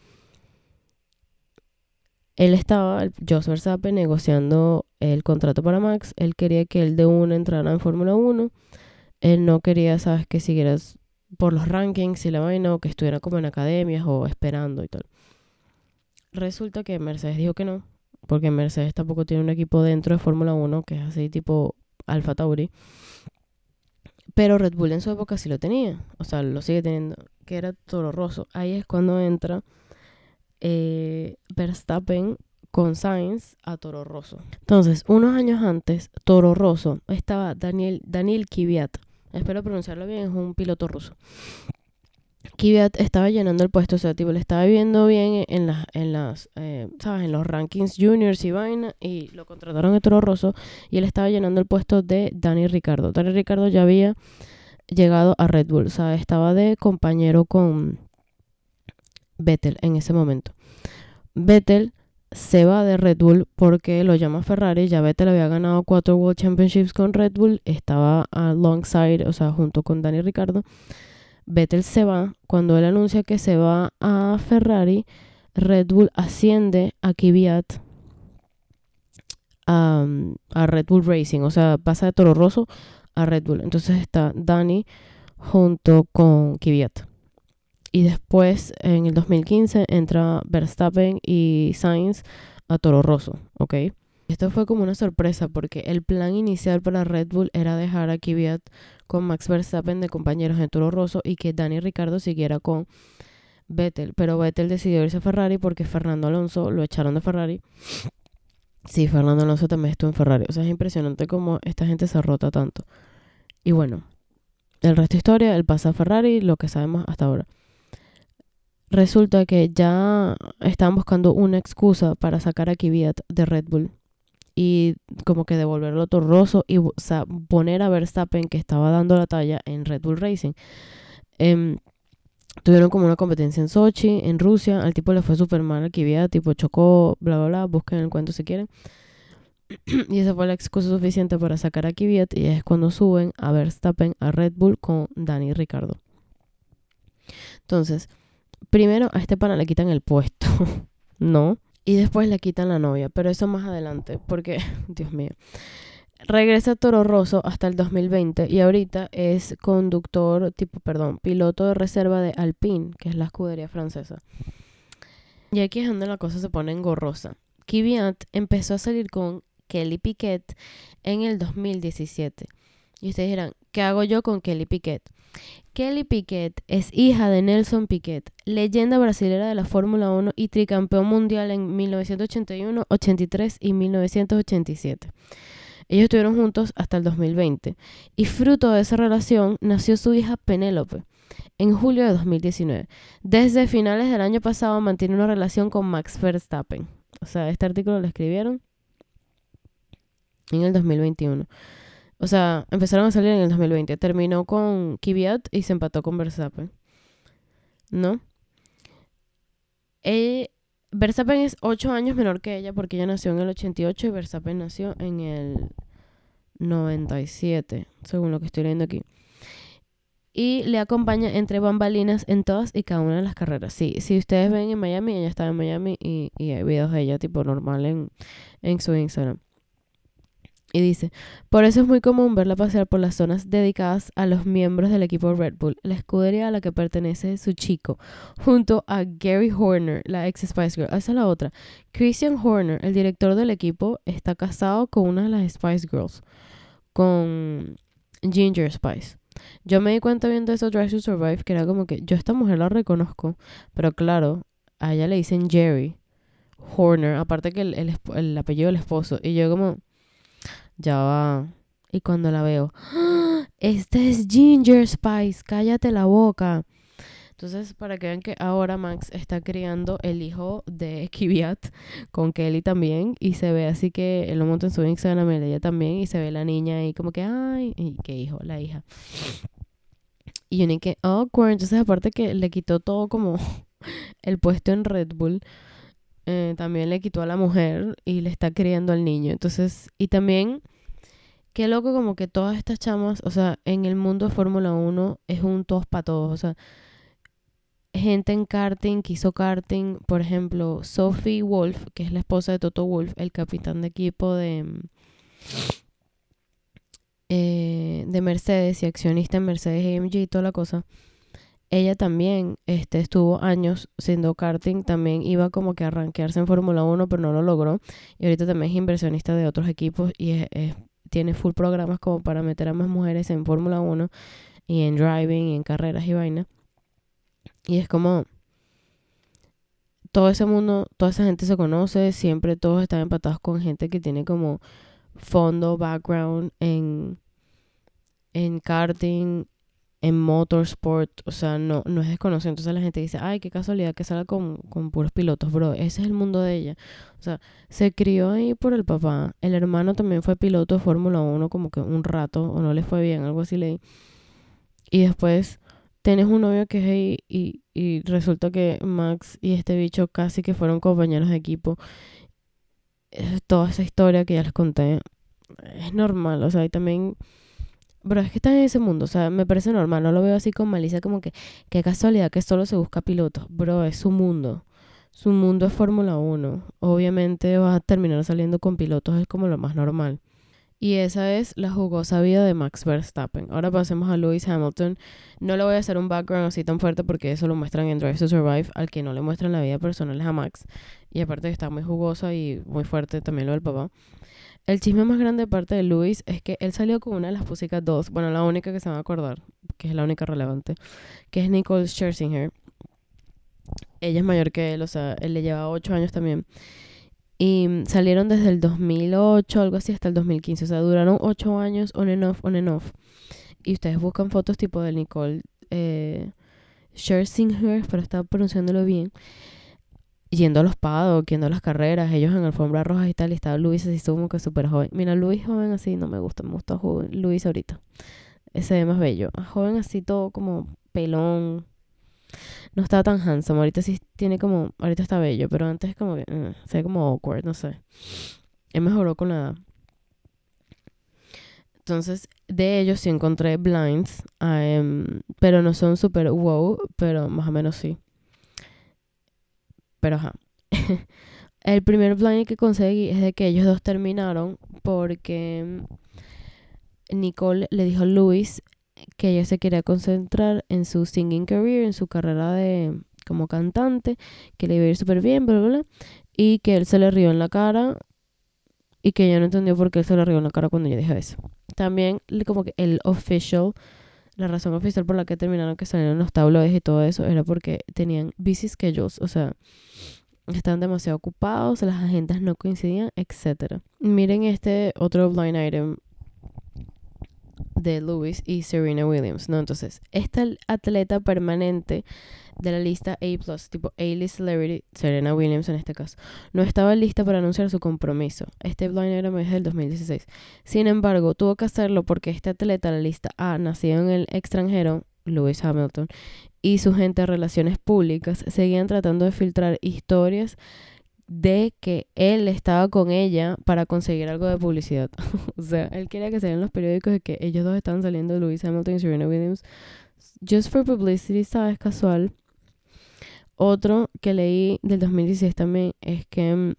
él estaba, Jos Verstappen, negociando el contrato para Max. Él quería que el de uno entrara en Fórmula 1. Él no quería, sabes, que siguieras por los rankings y la vaina o que estuviera como en academias o esperando y tal. Resulta que Mercedes dijo que no, porque Mercedes tampoco tiene un equipo dentro de Fórmula 1 que es así tipo Alfa Tauri. Pero Red Bull en su época sí lo tenía, o sea, lo sigue teniendo, que era Toro Rosso. Ahí es cuando entra eh, Verstappen con Sainz a Toro Rosso. Entonces, unos años antes, Toro Rosso estaba Daniel, Daniel Kvyat. Espero pronunciarlo bien, es un piloto ruso. Kvyat estaba llenando el puesto, o sea, tipo, le estaba viendo bien en las, en las, eh, ¿sabes? En los rankings juniors y vaina, y lo contrataron a Toro Rosso, y él estaba llenando el puesto de Dani Ricardo. Dani Ricardo ya había llegado a Red Bull, o sea, estaba de compañero con, Vettel en ese momento. Vettel se va de Red Bull porque lo llama Ferrari. Ya Vettel había ganado cuatro World Championships con Red Bull. Estaba alongside, o sea, junto con Dani Ricardo. Vettel se va. Cuando él anuncia que se va a Ferrari, Red Bull asciende a Kvyat a, Red Bull Racing. O sea, pasa de Toro Rosso a Red Bull. Entonces está Dani junto con Kvyat. Y después, en el 2015, entra Verstappen y Sainz a Toro Rosso, ¿ok? Esto fue como una sorpresa porque el plan inicial para Red Bull era dejar a Kvyat con Max Verstappen de compañeros en Toro Rosso y que Dani Ricardo siguiera con Vettel. Pero Vettel decidió irse a Ferrari porque Fernando Alonso lo echaron de Ferrari. Sí, Fernando Alonso también estuvo en Ferrari. O sea, es impresionante cómo esta gente se rota tanto. Y bueno, el resto de historia, él pasa a Ferrari, lo que sabemos hasta ahora resulta que ya estaban buscando una excusa para sacar a Kvyat de Red Bull y como que devolverlo torroso y poner a Verstappen que estaba dando la talla en Red Bull Racing. Em, Tuvieron como una competencia en Sochi, en Rusia. Al tipo le fue súper mal a Kvyat, tipo chocó, bla, bla, bla. Busquen el cuento si quieren. y esa fue la excusa suficiente para sacar a Kvyat. Y es cuando suben a Verstappen a Red Bull con Dani Ricardo. Entonces, primero a este pana le quitan el puesto, ¿no? Y después le quitan la novia, pero eso más adelante, porque, Dios mío. Regresa a Toro Rosso hasta el 2020 y ahorita es conductor, tipo, perdón, piloto de reserva de Alpine, que es la escudería francesa. Y aquí es donde la cosa se pone engorrosa. Kvyat empezó a salir con Kelly Piquet en el 2017. Y ustedes dirán, ¿qué hago yo con Kelly Piquet? Kelly Piquet es hija de Nelson Piquet, leyenda brasilera de la Fórmula 1 y tricampeón mundial en 1981, 83 y 1987. Ellos estuvieron juntos hasta el 2020 y fruto de esa relación nació su hija Penélope en julio de 2019. Desde finales del año pasado mantiene una relación con Max Verstappen. O sea, este artículo lo escribieron en el 2021. O sea, empezaron a salir en el 2020. Terminó con Kvyat y se empató con Verstappen. ¿No? Eh, Verstappen es 8 años menor que ella porque ella nació en el 88 y Verstappen nació en el 97, según lo que estoy leyendo aquí. Y le acompaña entre bambalinas en todas y cada una de las carreras. Sí, si ustedes ven en Miami, ella estaba en Miami y, hay videos de ella tipo normal en, en su Instagram. Y dice, por eso es muy común verla pasear por las zonas dedicadas a los miembros del equipo Red Bull, la escudería a la que pertenece su chico, junto a Gary Horner, la ex Spice Girl. Esa es la otra. Christian Horner, el director del equipo, está casado con una de las Spice Girls, con Ginger Spice. Yo me di cuenta viendo eso Drive to Survive que era como que yo esta mujer la reconozco, pero claro, a ella le dicen Jerry Horner, aparte que el, el, el apellido del esposo. Y yo como ya va. Y cuando la veo, ¡Ah! esta es Ginger Spice, cállate la boca. Entonces, para que vean que ahora Max está criando el hijo de Kiviat con Kelly también. Y se ve así que él lo monta en su Instagram, ella también. Y se ve la niña ahí como que, ay, y qué hijo, la hija. Y yo ni que, awkward. Entonces, aparte que le quitó todo como el puesto en Red Bull. Eh, también le quitó a la mujer y le está criando al niño. Entonces, y también, qué loco como que todas estas chamas, o sea, en el mundo de Fórmula 1 es un todos para todos. O sea, gente en karting que hizo karting, por ejemplo, Sophie Wolf, que es la esposa de Toto Wolf, el capitán de equipo de, eh, de Mercedes y accionista en Mercedes AMG y toda la cosa ella también este, estuvo años siendo karting, también iba como que a rankearse en Fórmula 1, pero no lo logró. Y ahorita también es inversionista de otros equipos y tiene full programas como para meter a más mujeres en Fórmula 1 y en driving y en carreras y vaina. Y es como todo ese mundo, toda esa gente se conoce, siempre todos están empatados con gente que tiene como fondo, background en, en karting, en motorsport, o sea, no, no es desconocido. Entonces la gente dice, ay, qué casualidad que salga con, con puros pilotos, bro. Ese es el mundo de ella. O sea, se crió ahí por el papá. El hermano también fue piloto de Fórmula 1 como que un rato, o no le fue bien, algo así leí. Y después tienes un novio que es ahí y, y resulta que Max y este bicho casi que fueron compañeros de equipo. toda esa historia que ya les conté es normal, o sea, y también Bro, es que están en ese mundo, o sea, me parece normal, no lo veo así con malicia como que, qué casualidad que solo se busca pilotos. Bro, es su mundo. Su mundo es Fórmula 1. Obviamente vas a terminar saliendo con pilotos, es como lo más normal. Y esa es la jugosa vida de Max Verstappen. Ahora pasemos a Lewis Hamilton. No le voy a hacer un background así tan fuerte porque eso lo muestran en Drive to Survive, al que no le muestran la vida personal es a Max. Y aparte está muy jugosa y muy fuerte también lo del papá. El chisme más grande de parte de Luis es que él salió con una de las Pussycat dos, bueno, la única que se va a acordar, que es la única relevante, que es Nicole Scherzinger. Ella es mayor que él, o sea, él le lleva 8 años también. Y salieron desde el 2008, algo así, hasta el 2015. O sea, duraron 8 años on and off, on and off. Y ustedes buscan fotos tipo de Nicole eh, Scherzinger, pero estaba pronunciándolo bien yendo a los paddocks, yendo a las carreras, ellos en alfombra roja y tal, y estaba Luis así como que súper joven. Mira, Luis joven así no me gusta, me gusta Luis ahorita. Ese ve más bello. Joven así todo como pelón. no estaba tan handsome. Ahorita sí tiene como, ahorita está bello, pero antes como que, eh, se ve como awkward, no sé. Él mejoró con la edad. Entonces, de ellos sí encontré blinds, em, pero no son súper wow, pero más o menos sí. Pero ajá. El primer blind que conseguí es de que ellos dos terminaron porque Nicole le dijo a Luis que ella se quería concentrar en su singing career, en su carrera de como cantante, que le iba a ir súper bien, bla, bla, bla, y que él se le rió en la cara y que ella no entendió por qué él se le rió en la cara cuando ella dijo eso. También como que el official, la razón oficial por la que terminaron que salieron los tabloides y todo eso era porque tenían busy schedules, o sea, estaban demasiado ocupados, las agendas no coincidían, etc. Miren este otro blind item de Lewis y Serena Williams, ¿no? Entonces, esta atleta permanente de la lista A+, tipo A-list celebrity, Serena Williams en este caso, no estaba lista para anunciar su compromiso. Este blind item es del 2016. Sin embargo, tuvo que hacerlo porque este atleta, la lista A, nacido en el extranjero, Lewis Hamilton, y su gente de relaciones públicas seguían tratando de filtrar historias de que él estaba con ella para conseguir algo de publicidad. o sea, él quería que salieran los periódicos de que ellos dos estaban saliendo, Louis Hamilton y Serena Williams, just for publicity, ¿sabes? Casual. Otro que leí del 2016 también es que mm,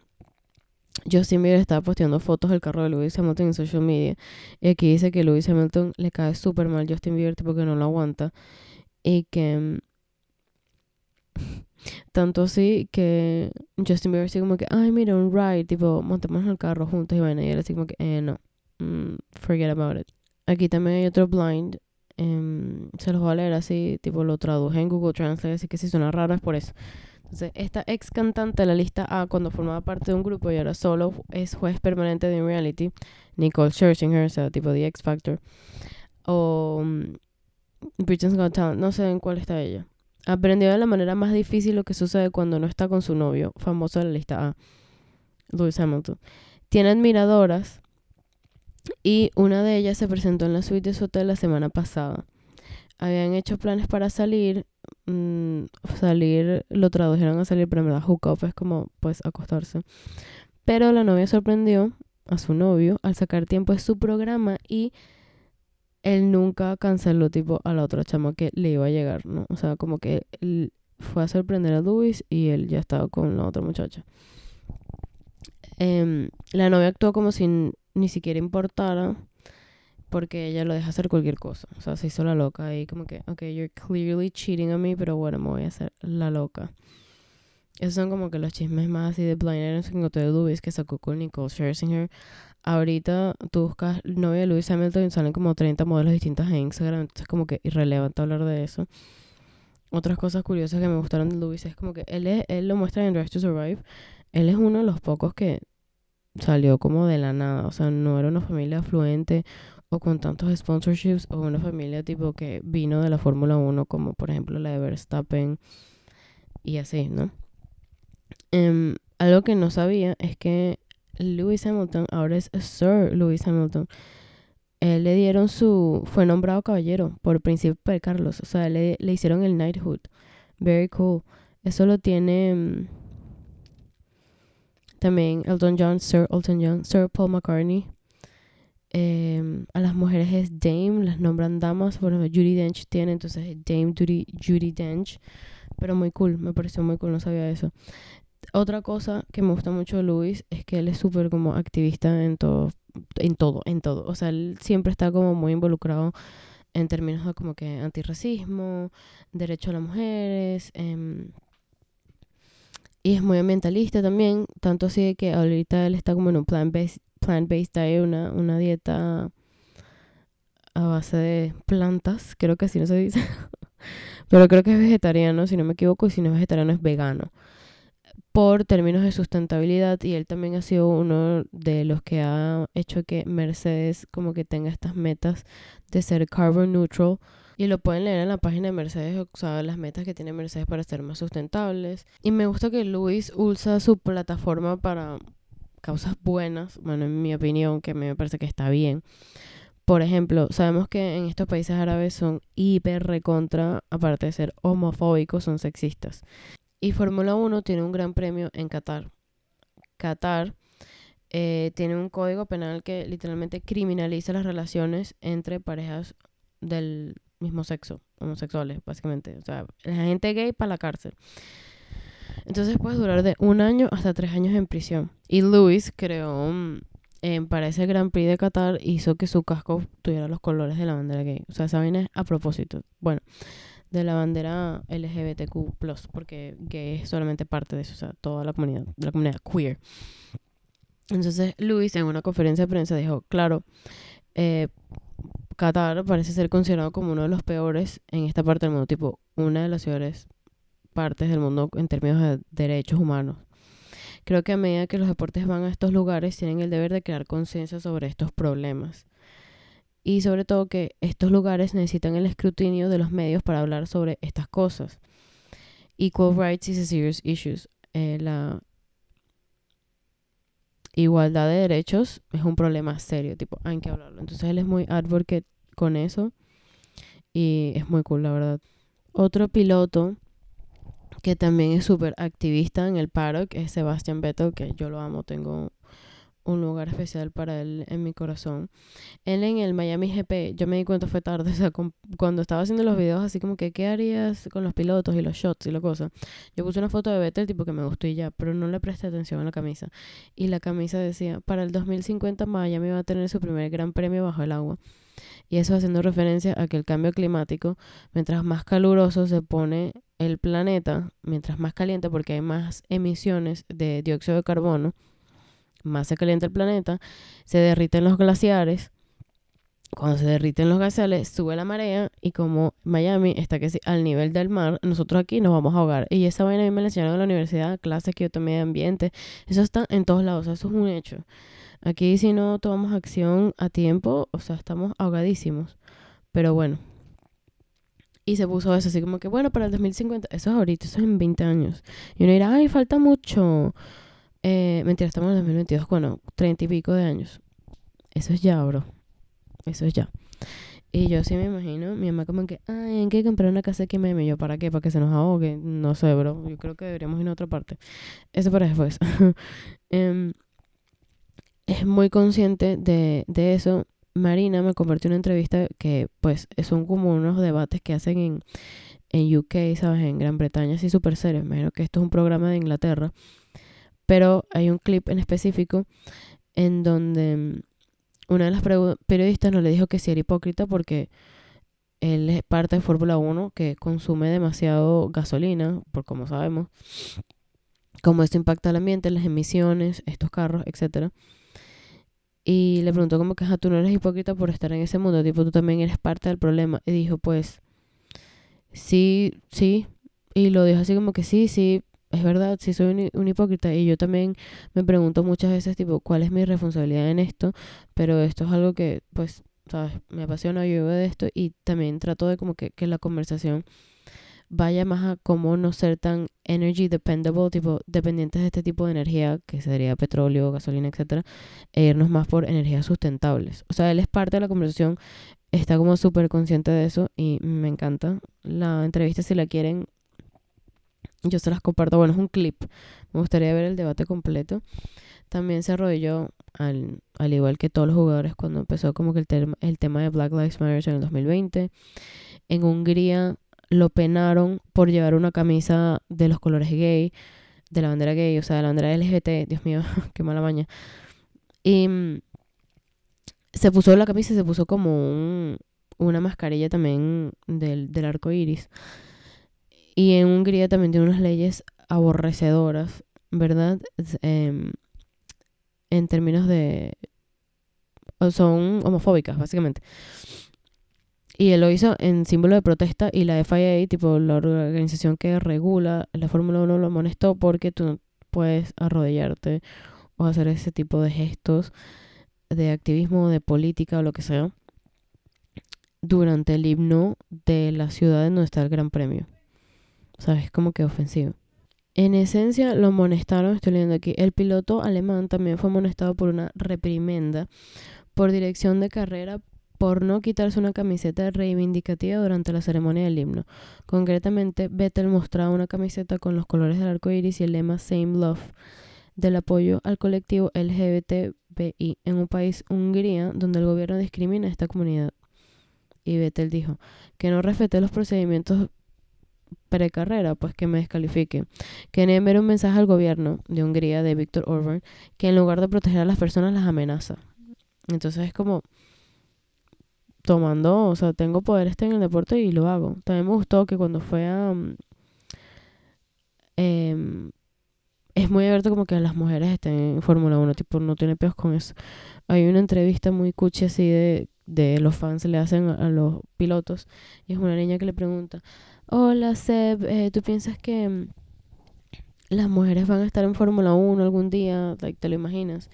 Justin Bieber estaba posteando fotos del carro de Louis Hamilton en social media. Y aquí dice que Louis Hamilton le cae súper mal Justin Bieber, tipo que no lo aguanta. Y que mm, tanto así que Justin Bieber así como que, ay, mira, un ride, tipo, montemos en el carro juntos y bueno, y él así como que, eh, no, mm, forget about it. Aquí también hay otro blind, em, se los voy a leer así, tipo, lo traduje en Google Translate, así que si suena raro es por eso. Entonces, esta ex cantante de la lista A, cuando formaba parte de un grupo y ahora solo es juez permanente de reality, Nicole Scherzinger, o sea, tipo The X Factor, o um, Britain's Got Talent, no sé en cuál está ella. Aprendió de la manera más difícil lo que sucede cuando no está con su novio, famoso de la lista A, Lewis Hamilton. Tiene admiradoras y una de ellas se presentó en la suite de su hotel la semana pasada. Habían hecho planes para salir, mm, salir, lo tradujeron a salir, pero en verdad hook es como pues acostarse. Pero la novia sorprendió a su novio al sacar tiempo de su programa y él nunca canceló tipo a la otra chama que le iba a llegar, ¿no? O sea, como que él fue a sorprender a Luis y él ya estaba con la otra muchacha. Em, la novia actuó como si ni siquiera importara porque ella lo deja hacer cualquier cosa. O sea, se hizo la loca y como que, ok, you're clearly cheating on me, pero bueno, me voy a hacer la loca. Esos son como que los chismes más así de Blind Items que encontré de Luis que sacó con Nicole Scherzinger ahorita tú buscas novia de Lewis Hamilton y salen como 30 modelos distintos en Instagram, entonces es como que irrelevante hablar de eso. Otras cosas curiosas que me gustaron de Lewis es como que él, es, él lo muestra en Drive to Survive. Él es uno de los pocos que salió como de la nada, o sea, no era una familia afluente o con tantos sponsorships o una familia tipo que vino de la Fórmula 1 como por ejemplo la de Verstappen y así, ¿no? Em, algo que no sabía es que Lewis Hamilton, ahora es Sir Lewis Hamilton. Él le dieron su, fue nombrado caballero por príncipe Carlos, o sea, le, le hicieron el knighthood. Very cool. Eso lo tiene mm, también Elton John, Sir Elton John, Sir Paul McCartney. Em, a las mujeres es Dame, las nombran damas. Ejemplo, Judy Dench tiene, entonces Dame Judy, Judy Dench. Pero muy cool, me pareció muy cool, no sabía eso otra cosa que me gusta mucho de Luis es que él es súper como activista en todo, en todo, en todo. O sea, él siempre está como muy involucrado en términos de como que antirracismo, derecho a las mujeres, em, y es muy ambientalista también, tanto así que ahorita él está como en un plant-based plant -based diet, una, una dieta a base de plantas, creo que así no se dice, pero creo que es vegetariano, si no me equivoco, y si no es vegetariano es vegano por términos de sustentabilidad y él también ha sido uno de los que ha hecho que Mercedes como que tenga estas metas de ser carbon neutral y lo pueden leer en la página de Mercedes, o sea, las metas que tiene Mercedes para ser más sustentables. Y me gusta que Luis usa su plataforma para causas buenas, bueno, en mi opinión, que me parece que está bien, Por ejemplo, sabemos que en estos países árabes son hiper recontra, aparte de ser homofóbicos, son sexistas. Y Fórmula 1 tiene un gran premio en Qatar. Qatar eh, tiene un código penal que literalmente criminaliza las relaciones entre parejas del mismo sexo, homosexuales, básicamente. O sea, la gente gay para la cárcel. Entonces puedes durar de un año hasta tres años en prisión. Y Luis creó, para ese Gran Prix de Qatar, hizo que su casco tuviera los colores de la bandera gay. O sea, saben es a propósito. Bueno, de la bandera LGBTQ, porque gay es solamente parte de eso, o sea, toda la comunidad, la comunidad queer. Entonces, Luis en una conferencia de prensa dijo: Claro, eh, Qatar parece ser considerado como uno de los peores en esta parte del mundo, tipo, una de las ciudades partes del mundo en términos de derechos humanos. Creo que a medida que los deportes van a estos lugares, tienen el deber de crear conciencia sobre estos problemas. Y sobre todo que estos lugares necesitan el escrutinio de los medios para hablar sobre estas cosas. Equal rights is a serious issue. Eh, la igualdad de derechos es un problema serio, tipo, hay que hablarlo. Entonces él es muy advocate con eso y es muy cool, la verdad. Otro piloto que también es súper activista en el paro, que es Sebastian Vettel, que yo lo amo, tengo un lugar especial para él en mi corazón. Él en el Miami GP, yo me di cuenta fue tarde, o sea, cuando estaba haciendo los videos así como que, ¿qué harías con los pilotos y los shots y la cosa? Yo puse una foto de Vettel tipo que me gustó y ya, pero no le presté atención a la camisa. Y la camisa decía, para el 2050 Miami va a tener su primer gran premio bajo el agua. Y eso haciendo referencia a que el cambio climático, mientras más caluroso se pone el planeta, mientras más caliente porque hay más emisiones de dióxido de carbono, más se calienta el planeta, se derriten los glaciares. Cuando se derriten los glaciares, sube la marea y como Miami está que al nivel del mar, nosotros aquí nos vamos a ahogar. Y esa vaina a mí me la enseñaron en la universidad, clases que yo tomé de ambiente. Eso está en todos lados, eso es un hecho. Aquí si no tomamos acción a tiempo, o sea, estamos ahogadísimos. Pero bueno. Y se puso eso así como que, bueno, para el 2050, eso es ahorita, eso es en 20 años. Y uno dirá, ay, falta mucho. Eh, mentira, estamos en el 2022, bueno, 30 y pico de años. Eso es ya, bro. Eso es ya. Y yo sí me imagino, mi mamá como que, ay, hay que comprar una casa aquí me yo, ¿para qué? ¿Para que se nos ahogue? No sé, bro. Yo creo que deberíamos ir a otra parte. Eso para después. eh, es muy consciente de, de eso. Marina me compartió una entrevista que pues son como unos debates que hacen en, en UK, ¿sabes? En Gran Bretaña, así súper serios. Me que esto es un programa de Inglaterra. Pero hay un clip en específico en donde mm, una de las periodistas no le dijo que si era hipócrita porque él es parte de Fórmula 1 que consume demasiado gasolina, por como sabemos, cómo esto impacta al ambiente, las emisiones, estos carros, etcétera. Y le preguntó como que, tú no eres hipócrita por estar en ese mundo, tipo, tú también eres parte del problema. Y dijo, pues, sí, sí. Y lo dijo así como que sí, sí, es verdad, sí soy un, hipócrita. Y yo también me pregunto muchas veces, tipo, ¿cuál es mi responsabilidad en esto? Pero esto es algo que, pues, ¿sabes? Me apasiona, yo de esto y también trato de como que, que la conversación vaya más a cómo no ser tan energy dependable, tipo dependientes de este tipo de energía, que sería petróleo, gasolina, etcétera, e irnos más por energías sustentables. O sea, él es parte de la conversación, está como súper consciente de eso y me encanta. La entrevista, si la quieren, yo se las comparto. Bueno, es un clip. Me gustaría ver el debate completo. También se arrodilló, al, al igual que todos los jugadores, cuando empezó como que el, el tema de Black Lives Matter en el 2020. En Hungría lo penaron por llevar una camisa de los colores gay, de la bandera gay, o sea, de la bandera LGBT, Dios mío, qué mala maña. Y mm, se puso la camisa se puso como una mascarilla también del, del arco iris. Y en Hungría también tiene unas leyes aborrecedoras, ¿verdad? Em, en términos de... Son homofóbicas, básicamente. Y él lo hizo en símbolo de protesta y la FIA, tipo la organización que regula la Fórmula 1, lo amonestó porque tú no puedes arrodillarte o hacer ese tipo de gestos de activismo, de política o lo que sea durante el himno de la ciudad en donde está el Gran Premio. ¿Sabes? Como que ofensivo. En esencia lo amonestaron, estoy leyendo aquí, el piloto alemán también fue amonestado por una reprimenda por dirección de carrera por no quitarse una camiseta reivindicativa durante la ceremonia del himno. Concretamente, Vettel mostraba una camiseta con los colores del arco iris y el lema Same Love del apoyo al colectivo LGBTBI en un país, Hungría, donde el gobierno discrimina a esta comunidad. Y Vettel dijo que no respete los procedimientos precarrera, pues que me descalifique. Quería enviar un mensaje al gobierno de Hungría, de Víctor Orban, que en lugar de proteger a las personas las amenaza. Entonces es como tomando, o sea, tengo poder este en el deporte y lo hago. También me gustó que cuando fue a... eh, es muy abierto como que las mujeres estén en Fórmula 1, tipo, no tiene peos con eso. Hay una entrevista muy cuchi así de, de los fans le hacen a, los pilotos y es una niña que le pregunta, hola Seb, eh, ¿tú piensas que mm, las mujeres van a estar en Fórmula 1 algún día? ¿Te lo imaginas?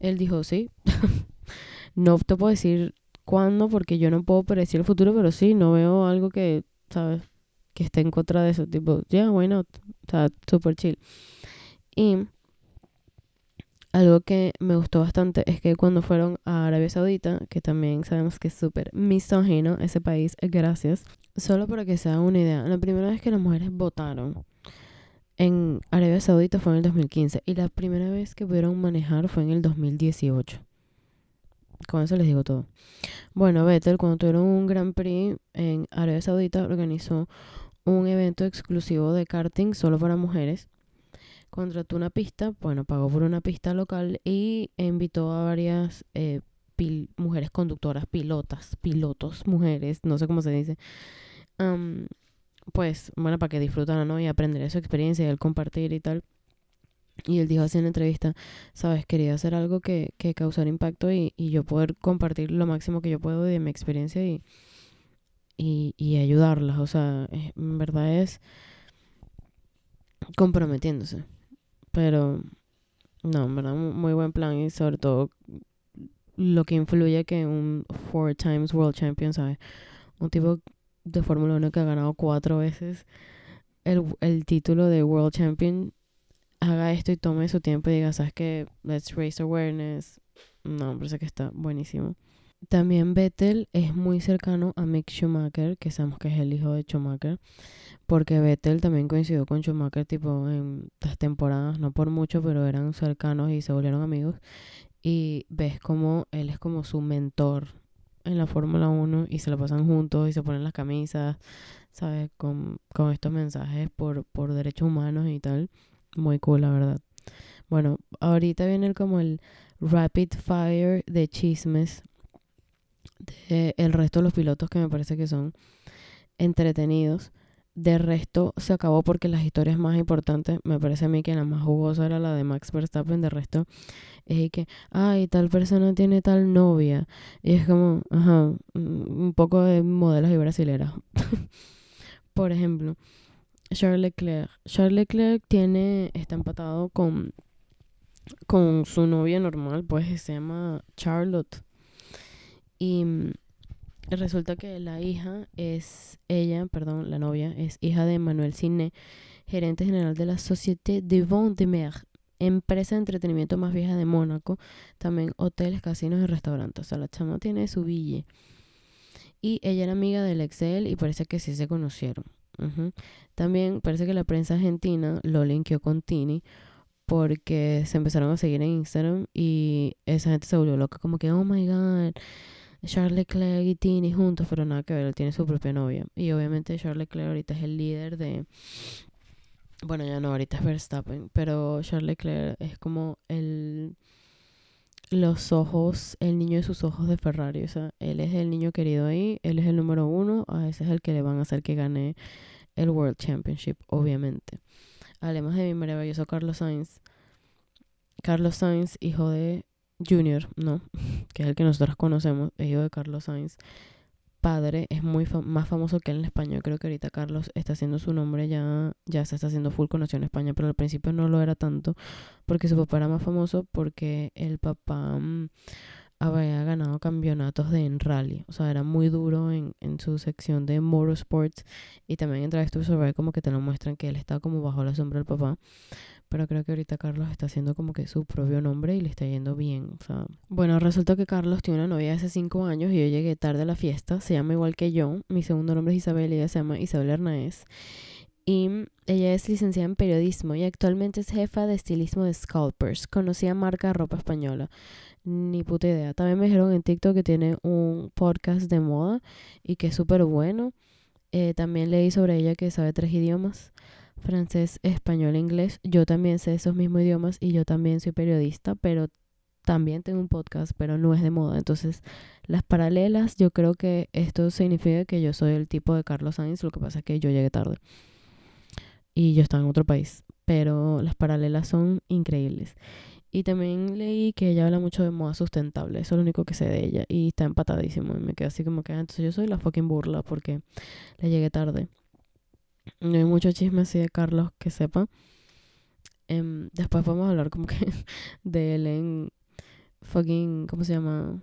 Él dijo, sí. no te puedo decir cuándo porque yo no puedo predecir el futuro, pero sí, no veo algo que, ¿sabes? Que esté en contra de eso. Tipo, yeah, why not? O sea, súper chill. Y algo que me gustó bastante es que cuando fueron a Arabia Saudita, que también sabemos que es súper misógino ese país, gracias, solo para que se hagan una idea, la primera vez que las mujeres votaron en Arabia Saudita fue en el 2015 y la primera vez que pudieron manejar fue en el 2018. Con eso les digo todo. Bueno, Vettel, cuando tuvieron un Grand Prix en Arabia Saudita, organizó un evento exclusivo de karting solo para mujeres contrató una pista, bueno, pagó por una pista local y invitó a varias eh, mujeres conductoras, pilotas, pilotos, mujeres, no sé cómo se dice, pues, bueno, para que disfrutaran, ¿no? Y aprender su experiencia y el compartir y tal. Y él dijo así en la entrevista, sabes, quería hacer algo que, que causara impacto y, y, yo poder compartir lo máximo que yo puedo de mi experiencia y, y, y ayudarlas. O sea, en verdad es comprometiéndose. Pero, no, verdad, muy buen plan y sobre todo lo que influye que un four times world champion, ¿sabes? Un tipo de Fórmula 1 que ha ganado cuatro veces el, el título de world champion haga esto y tome su tiempo y diga, ¿sabes qué? Let's raise awareness. No, me parece que está buenísimo. También Vettel es muy cercano a Mick Schumacher, que sabemos que es el hijo de Schumacher, porque Vettel también coincidió con Schumacher tipo en las temporadas, no por mucho, pero eran cercanos y se volvieron amigos. Y ves como él es como su mentor en la Fórmula 1 y se lo pasan juntos y se ponen las camisas, ¿sabes? Con, con estos mensajes por, por derechos humanos y tal. Muy cool, la verdad. Bueno, ahorita viene como el rapid fire de chismes de el resto de los pilotos que me parece que son entretenidos. De resto se acabó porque las historias más importantes, me parece a mí que la más jugosa era la de Max Verstappen. De resto es que, ay, tal persona tiene tal novia. Y es como, ajá, un poco de modelos y brasileras. Por ejemplo, Charles Leclerc. Charles Leclerc tiene, está empatado con, con su novia normal, pues se llama Charlotte. Y mm, resulta que la hija es, ella, perdón, la novia, es hija de Manuel Cine, gerente general de la Société de Vente de Mer, empresa de entretenimiento más vieja de Mónaco, también hoteles, casinos y restaurantes. O sea, la chama tiene su bille. Y ella era amiga del Excel y parece que sí se conocieron. También parece que la prensa argentina lo linkeó con Tini porque se empezaron a seguir en Instagram y esa gente se volvió loca como que, oh my god, Charles Leclerc y Tini juntos, pero nada que ver, él tiene su propia novia. Y obviamente Charles Leclerc ahorita es el líder de... Bueno, ya no, ahorita es Verstappen, pero Charles Leclerc es como el... Los ojos, el niño de sus ojos de Ferrari. O sea, él es el niño querido ahí, él es el número uno, a ese es el que le van a hacer que gane el World Championship, obviamente. Además de mi maravilloso Carlos Sainz. Carlos Sainz, hijo de Junior, ¿no? Que es el que nosotros conocemos, el hijo de Carlos Sainz. Padre es muy más famoso que él en España. Creo que ahorita Carlos está haciendo su nombre, ya, ya se está haciendo full conocido en España, pero al principio no lo era tanto porque su papá era más famoso porque el papá mm, había ganado campeonatos de en rally. O sea, era muy duro en, en su sección de motorsports y también en Drive to Survive como que te lo muestran que él está como bajo la sombra del papá pero creo que ahorita Carlos está haciendo como que su propio nombre y le está yendo bien. O sea, bueno, resulta que Carlos tiene una novia hace cinco años y yo llegué tarde a la fiesta. Se llama igual que yo. Mi segundo nombre es Isabel y ella se llama Isabel Hernández. Y ella es licenciada en periodismo y actualmente es jefa de estilismo de Scalpers. Conocía marca de ropa española. Ni puta idea. También me dijeron en TikTok que tiene un podcast de moda y que es súper bueno. Eh, también leí sobre ella que sabe tres idiomas francés, español e inglés. Yo también sé esos mismos idiomas y yo también soy periodista, pero también tengo un podcast, pero no es de moda. Entonces, las paralelas, yo creo que esto significa que yo soy el tipo de Carlos Sainz, lo que pasa es que yo llegué tarde. Y yo estaba en otro país, pero las paralelas son increíbles. Y también leí que ella habla mucho de moda sustentable, eso es lo único que sé de ella. Y está empatadísimo. Y me quedé así como que, ah, entonces yo soy la fucking burla porque le llegué tarde. No hay mucho chisme así de Carlos que sepa. Em, después a hablar como que de él en fucking, ¿cómo se llama?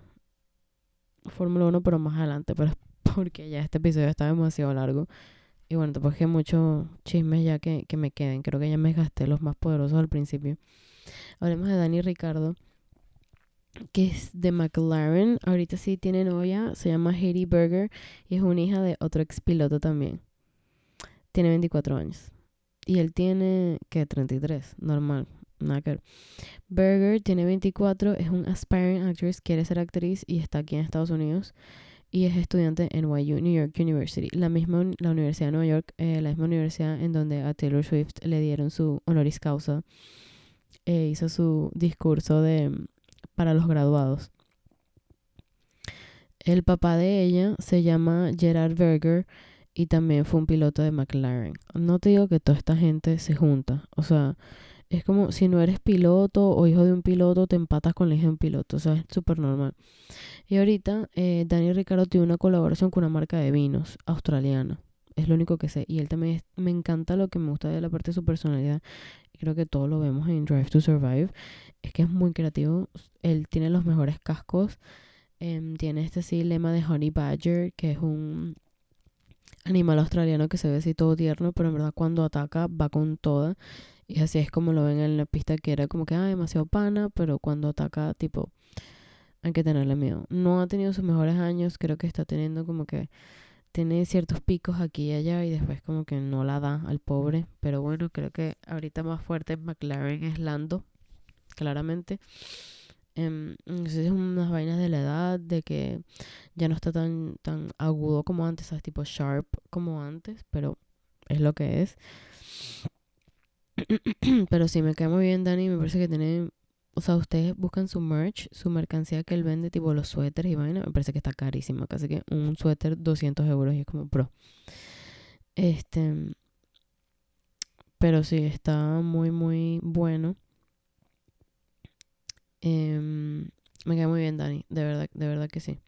Fórmula 1, pero más adelante. Pero es porque ya este episodio está demasiado largo. Y bueno, después que muchos chismes ya que, que me queden. Creo que ya me gasté los más poderosos al principio. Hablemos de Dani Ricardo, que es de McLaren. Ahorita sí tiene novia, se llama Haiti Berger y es una hija de otro ex piloto también tiene 24 años. Y él tiene, ¿qué? 33, normal, nada que. Berger tiene 24, es un aspiring actress, quiere ser actriz y está aquí en Estados Unidos. Y es estudiante en NYU, New York University, la misma la Universidad de Nueva York, eh, la misma universidad en donde a Taylor Swift le dieron su honoris causa. Eh, hizo su discurso de para los graduados. El papá de ella se llama Gerard Berger y también fue un piloto de McLaren. No te digo que toda esta gente se junta, o sea, es como si no eres piloto o hijo de un piloto, te empatas con la hija de un piloto, o sea, es súper normal. Y ahorita eh, Dani Ricardo tiene una colaboración con una marca de vinos australiana, es lo único que sé. Y él también me encanta lo que me gusta de la parte de su personalidad, creo que todo lo vemos en Drive to Survive, es que es muy creativo, él tiene los mejores cascos. Em, tiene este sí lema de Honey Badger, que es un animal australiano que se ve así todo tierno, pero en verdad cuando ataca va con toda. Y así es como lo ven en la pista que era como que, ah, demasiado pana, pero cuando ataca, tipo, hay que tenerle miedo. No ha tenido sus mejores años, creo que está teniendo como que tiene ciertos picos aquí y allá y después como que no la da al pobre. Pero bueno, creo que ahorita más fuerte McLaren es Lando, claramente. Eh, es unas vainas de la edad, de que ya no está tan, tan agudo como antes, ¿sabes? Tipo sharp como antes, pero es lo que es. pero sí, me cae muy bien Dani, me parece que tiene... O sea, ustedes buscan su merch, su mercancía que él vende, tipo los suéteres y vainas, me parece que está carísimo, casi que un suéter 200 euros y es como pro. Este... Pero sí, está muy, muy bueno. Em, me queda muy bien, Dani. De verdad, de verdad que sí.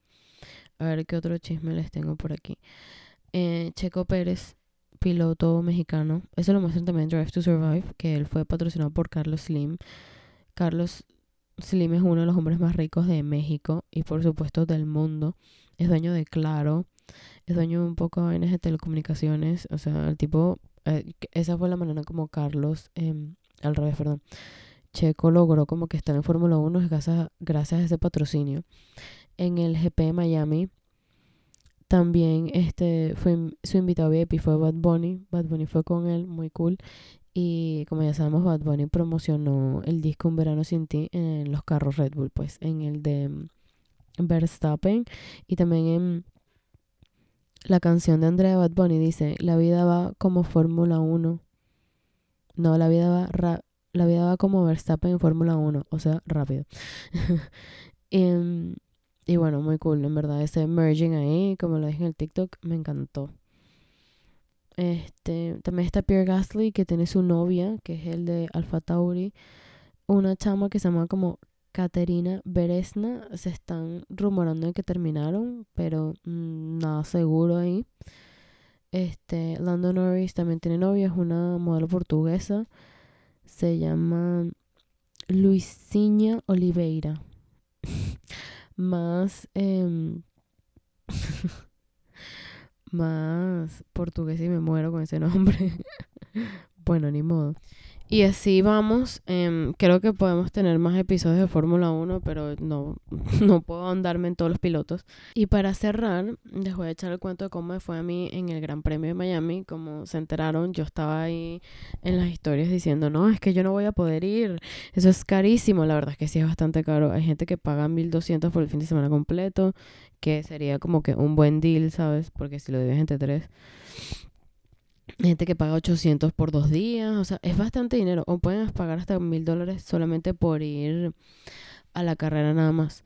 A ver qué otro chisme les tengo por aquí. Eh, Checo Pérez, piloto mexicano. Eso lo muestran también en Drive to Survive, que él fue patrocinado por Carlos Slim. Carlos Slim es uno de los hombres más ricos de México y por supuesto del mundo. Es dueño de Claro. Es dueño de un poco de vainas de telecomunicaciones. O sea, el tipo... Eh, esa fue la manera como Carlos... Em, al revés, perdón Checo logró como que estar en Fórmula 1 gracias, gracias a ese patrocinio. En el GP de Miami también este fue su invitado VIP fue Bad Bunny. Bad Bunny fue con él, muy cool. Y como ya sabemos, Bad Bunny promocionó el disco Un verano sin ti en los carros Red Bull, pues en el de mm, Verstappen y también en la canción de Andrea Bad Bunny dice, la vida va como Fórmula 1. No, la vida va la vida va como Verstappen en Fórmula 1, o sea, rápido. Em, y, bueno, muy cool, en verdad, ese merging ahí, como lo dije en el TikTok, me encantó. Este, también está Pierre Gasly, que tiene su novia, que es el de Alpha Tauri, una chama que se llama como Caterina Beresna. Se están rumorando de que terminaron, pero mm, nada seguro ahí. Este, Lando Norris también tiene novia, es una modelo portuguesa se llama Luisinha Oliveira. más em, más portugués y me muero con ese nombre. bueno, ni modo. Y así vamos. Em, creo que podemos tener más episodios de Fórmula 1, pero no, no puedo andarme en todos los pilotos. Y para cerrar, les voy a echar el cuento de cómo me fue a mí en el Gran Premio de Miami. Como se enteraron, yo estaba ahí en las historias diciendo, no, es que yo no voy a poder ir. Eso es carísimo. La verdad es que sí es bastante caro. Hay gente que paga 1200 por el fin de semana completo, que sería como que un buen deal, ¿sabes? Porque si lo divides entre tres gente que paga 800 por dos días, o sea, es bastante dinero. O pueden pagar hasta mil dólares solamente por ir a la carrera nada más.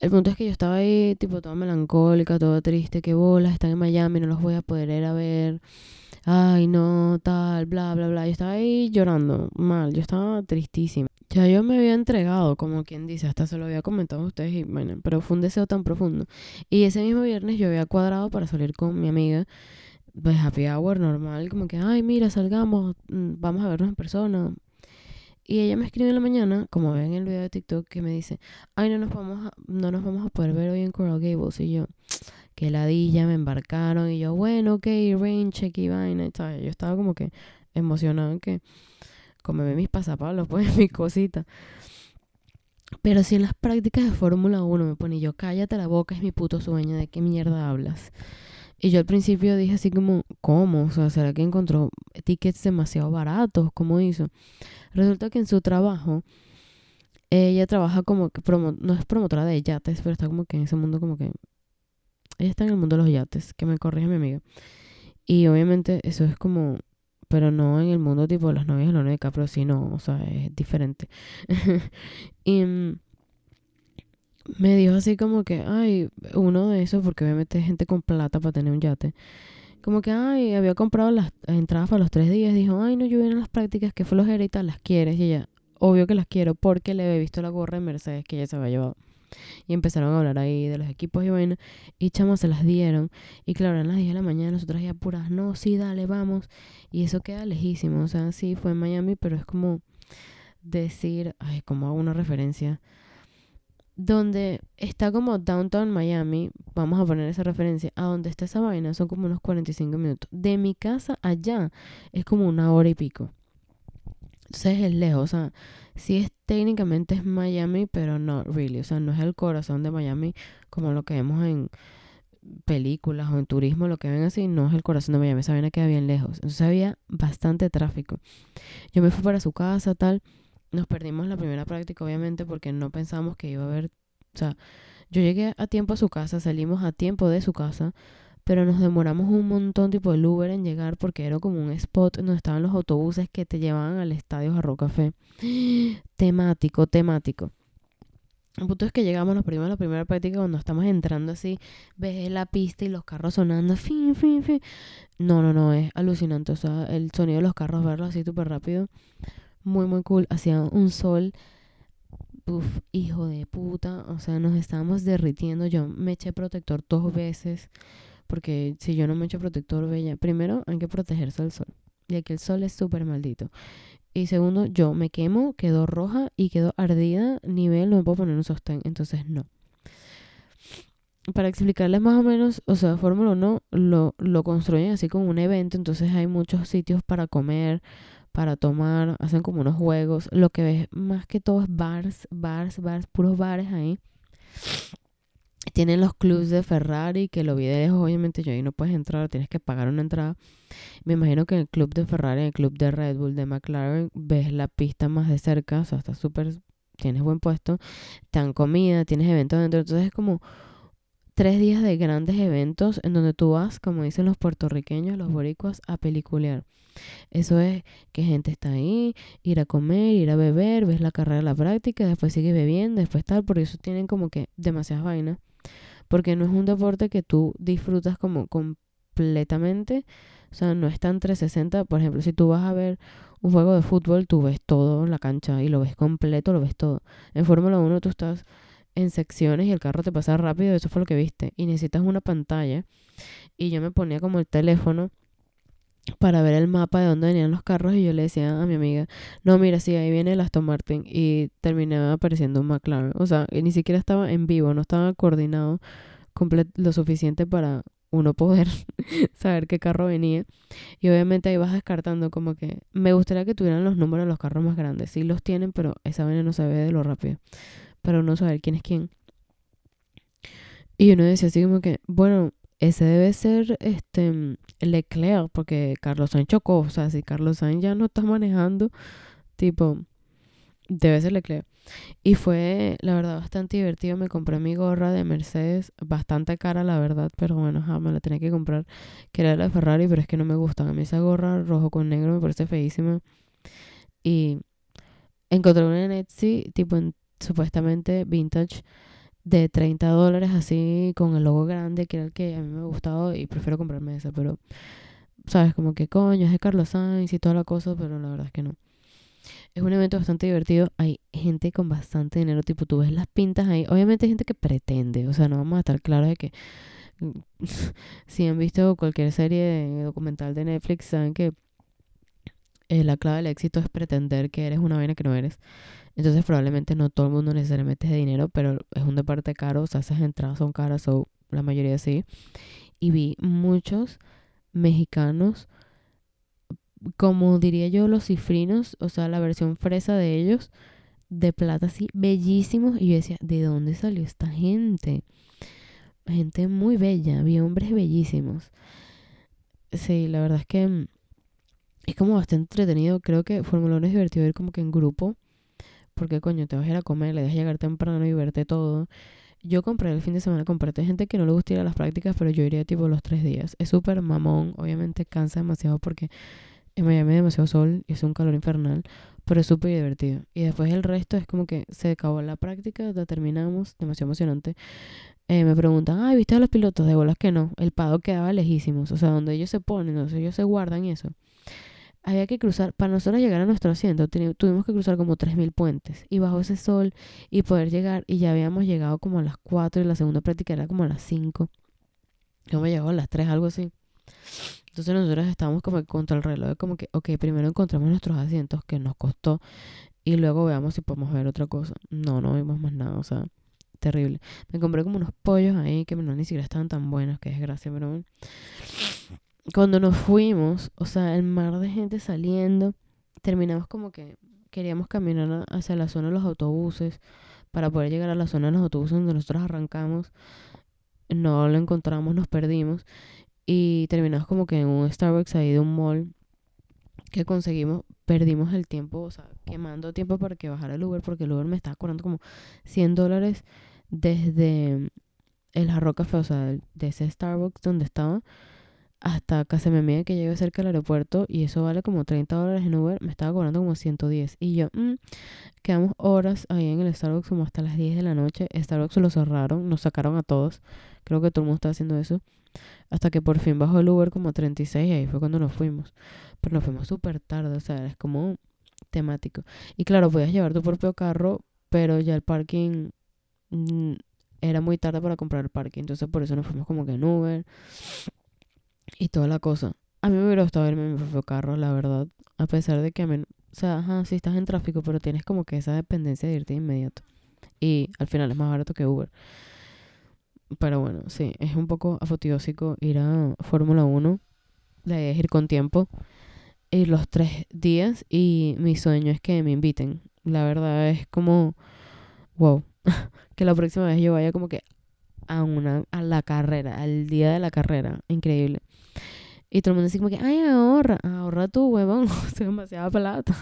El punto es que yo estaba ahí, tipo, toda melancólica, toda triste, que bolas, están en Miami, no los voy a poder ir a ver. Ay, no, tal, bla, bla, bla. Yo estaba ahí llorando mal, yo estaba tristísima. Ya yo me había entregado, como quien dice, hasta se lo había comentado a ustedes, y bueno, pero fue un deseo tan profundo. Y ese mismo viernes yo había cuadrado para salir con mi amiga pues happy hour normal, como que, ay, mira, salgamos, mm, vamos a vernos en persona. Y ella me escribe en la mañana, como ven en el video de TikTok, que me dice, ay, no nos vamos a, no nos vamos a poder ver hoy en Coral Gables. Y yo, que ladilla, me embarcaron. Y yo, bueno, ok, rain check y vaina. Y tal. Yo estaba como que emocionada que, como ve mis pasapalos, pues mis cositas. Pero si en las prácticas de Fórmula 1 me pone yo, cállate la boca, es mi puto sueño, ¿de qué mierda hablas? Y yo al principio dije así como, ¿cómo? O sea, ¿será que encontró tickets demasiado baratos? ¿Cómo hizo? Resulta que en su trabajo, ella trabaja como que, no es promotora de yates, pero está como que en ese mundo como que, ella está en el mundo de los yates, que me corrige mi amiga. Y obviamente eso es como, pero no en el mundo tipo de los novios de la novia pero sí no, o sea, es diferente. y mm, me dijo así como que, ay, uno de esos, porque obviamente hay gente con plata para tener un yate. Como que, ay, había comprado las entradas para los tres días. Dijo, ay, no, yo a las prácticas, que flojera y tal, las quieres. Y ella, obvio que las quiero, porque le había visto la gorra de Mercedes que ella se había llevado. Y empezaron a hablar ahí de los equipos y bueno, y chamos se las dieron. Y claro, eran las 10 de la mañana, nosotras ya puras, no, sí, dale, vamos. Y eso queda lejísimo. O sea, sí, fue en Miami, pero es como decir, ay, como hago una referencia donde está como Downtown Miami, vamos a poner esa referencia, a donde está esa vaina son como unos 45 minutos. De mi casa allá es como una hora y pico. Entonces es lejos, o sea, sí es técnicamente es Miami, pero no really, o sea, no es el corazón de Miami como lo que vemos en películas o en turismo, lo que ven así, no es el corazón de Miami, esa vaina queda bien lejos. Entonces había bastante tráfico. Yo me fui para su casa, tal nos perdimos la primera práctica, obviamente, porque no pensamos que iba a haber, o sea, yo llegué a tiempo a su casa, salimos a tiempo de su casa, pero nos demoramos un montón tipo el Uber en llegar porque era como un spot donde estaban los autobuses que te llevaban al estadio Jarro Café. temático, temático. El punto es que llegamos, nos perdimos la primera práctica cuando estamos entrando así, ves la pista y los carros sonando, fin, fin, fin. No, no, no, es alucinante, o sea, el sonido de los carros, verlo así súper rápido muy, muy cool. Hacía un sol, uf, hijo de puta. O sea, nos estábamos derritiendo. Yo me eché protector dos veces. Porque si yo no me echo protector, bella, primero hay que protegerse del sol. Ya que el sol es súper maldito. Y segundo, yo me quemo, quedo roja y quedo ardida. Nivel, no me puedo poner un sostén. Entonces, no. Para explicarles más o menos, o sea, Fórmula 1 lo, lo construyen así como un evento. Entonces hay muchos sitios para comer, para tomar, hacen como unos juegos. Lo que ves más que todo es bars, bars, bars, puros bares ahí. Tienen los clubs de Ferrari, que lo vi de lejos, obviamente yo ahí no puedes entrar, tienes que pagar una entrada. Me imagino que en el club de Ferrari, en el club de Red Bull, de McLaren, ves la pista más de cerca, o sea, está súper, tienes buen puesto, te comida, tienes eventos dentro, entonces es como tres días de grandes eventos en donde tú vas, como dicen los puertorriqueños, los boricuas, a peliculear. Eso es que gente está ahí, ir a comer, ir a beber, ves la carrera, la práctica, después sigues bebiendo, después tal, porque eso tienen como que demasiadas vainas. Porque no es un deporte que tú disfrutas como completamente. O sea, no es tan 360. Por ejemplo, si tú vas a ver un juego de fútbol, tú ves todo la cancha y lo ves completo, lo ves todo. En Fórmula 1 tú estás en secciones y el carro te pasa rápido, eso fue lo que viste. Y necesitas una pantalla. Y yo me ponía como el teléfono para ver el mapa de dónde venían los carros y yo le decía a mi amiga, no, mira, sí, ahí viene el Aston Martin y terminaba apareciendo un McLaren. O sea, ni siquiera estaba en vivo, no estaba coordinado lo suficiente para uno poder saber qué carro venía. Y obviamente ahí vas descartando como que me gustaría que tuvieran los números de los carros más grandes. Sí los tienen, pero esa vaina no se ve de lo rápido. Para uno saber quién es quién. Y uno decía así como que, bueno, ese debe ser este Leclerc, porque Carlos Sainz chocó. O sea, si Carlos Sainz ya no está manejando, tipo, debe ser Leclerc. Y fue, la verdad, bastante divertido. Me compré mi gorra de Mercedes, bastante cara, la verdad, pero bueno, me la tenía que comprar, que era la Ferrari, pero es que no me gusta. A mí esa gorra rojo con negro me parece feísima. Y encontré una en Etsy, tipo, supuestamente vintage, de 30 dólares, así, con el logo grande, que era el que a mí me gustaba, y prefiero comprarme esa, pero, ¿sabes? Como que coño, es de Carlos Sainz y toda la cosa, pero la verdad es que no. Es un evento bastante divertido. Hay gente con bastante dinero. Tipo, tú ves las pintas ahí. Obviamente hay gente que pretende. O sea, no vamos a estar claros de que... si han visto cualquier serie documental de Netflix, saben que eh, la clave del éxito es pretender que eres una vaina que no eres. Entonces probablemente no todo el mundo necesariamente es de dinero, pero es un deporte caro, o sea, esas entradas son caras, o la mayoría sí. Y vi muchos mexicanos como diría yo, los cifrinos, o sea, la versión fresa de ellos, de plata así, bellísimos. Y yo decía, ¿de dónde salió esta gente? Gente muy bella, vi hombres bellísimos. Sí, la verdad es que es como bastante entretenido. Creo que Fórmula 1 es divertido ir como que en grupo. Porque coño, te vas a ir a comer, le dejas llegar temprano y verte todo. Yo compré el fin de semana, compré gente que no le gusta ir a las prácticas, pero yo iría tipo los tres días. Es súper mamón, obviamente cansa demasiado porque en Miami hay demasiado sol y es un calor infernal, pero es súper divertido. Y después el resto es como que se acabó la práctica, la terminamos, demasiado emocionante. Eh, me preguntan, ay, ¿viste a los pilotos? De bolas que no, el pado quedaba lejísimos, o sea, donde ellos se ponen, donde ellos se guardan y eso. Había que cruzar, para nosotros llegar a nuestro asiento, tuvimos que cruzar como 3.000 puentes. Y bajo ese sol y poder llegar, y ya habíamos llegado como a las 4 y la segunda práctica era como a las 5. Yo me a las 3, algo así. Entonces nosotros estábamos como contra el reloj, como que, ok, primero encontramos nuestros asientos, que nos costó, y luego veamos si podemos ver otra cosa. No, no vimos más nada, o sea, terrible. Me compré como unos pollos ahí que no ni siquiera estaban tan buenos, que desgracia, pero cuando nos fuimos, o sea, el mar de gente saliendo, terminamos como que queríamos caminar hacia la zona de los autobuses para poder llegar a la zona de los autobuses donde nosotros arrancamos. No lo encontramos, nos perdimos y terminamos como que en un Starbucks ahí de un mall que conseguimos, perdimos el tiempo, o sea, quemando tiempo para que bajara el Uber, porque el Uber me estaba cobrando como 100 dólares desde el Jarro Café, o sea, de ese Starbucks donde estaba, hasta casi me mide que llegue cerca del aeropuerto, y eso vale como 30 dólares en Uber, me estaba cobrando como 110. Y yo, mmm, quedamos horas ahí en el Starbucks como hasta las 10 de la noche, Starbucks lo cerraron, nos sacaron a todos, creo que todo el mundo está haciendo eso. Hasta que por fin bajó el Uber como a 36 y ahí fue cuando nos fuimos. Pero nos fuimos súper tarde, o sea, es como temático. Y claro, podías llevar tu propio carro, pero ya el parking mm, era muy tarde para comprar el parking. Entonces por eso nos fuimos como que en Uber y toda la cosa. A mí me hubiera gustado irme en mi propio carro, la verdad. A pesar de que a mí, o sea, ajá, sí estás en tráfico, pero tienes como que esa dependencia de irte de inmediato. Y al final es más barato que Uber. Pero bueno, sí, es un poco afoteósico ir a Fórmula 1. La idea es ir con tiempo, ir los tres días y mi sueño es que me inviten. La verdad es como, wow, que la próxima vez yo vaya como que a una, a la carrera, al día de la carrera. Increíble. Y todo el mundo dice como que, ay, ahorra, ahorra tú, huevón, es demasiada plata.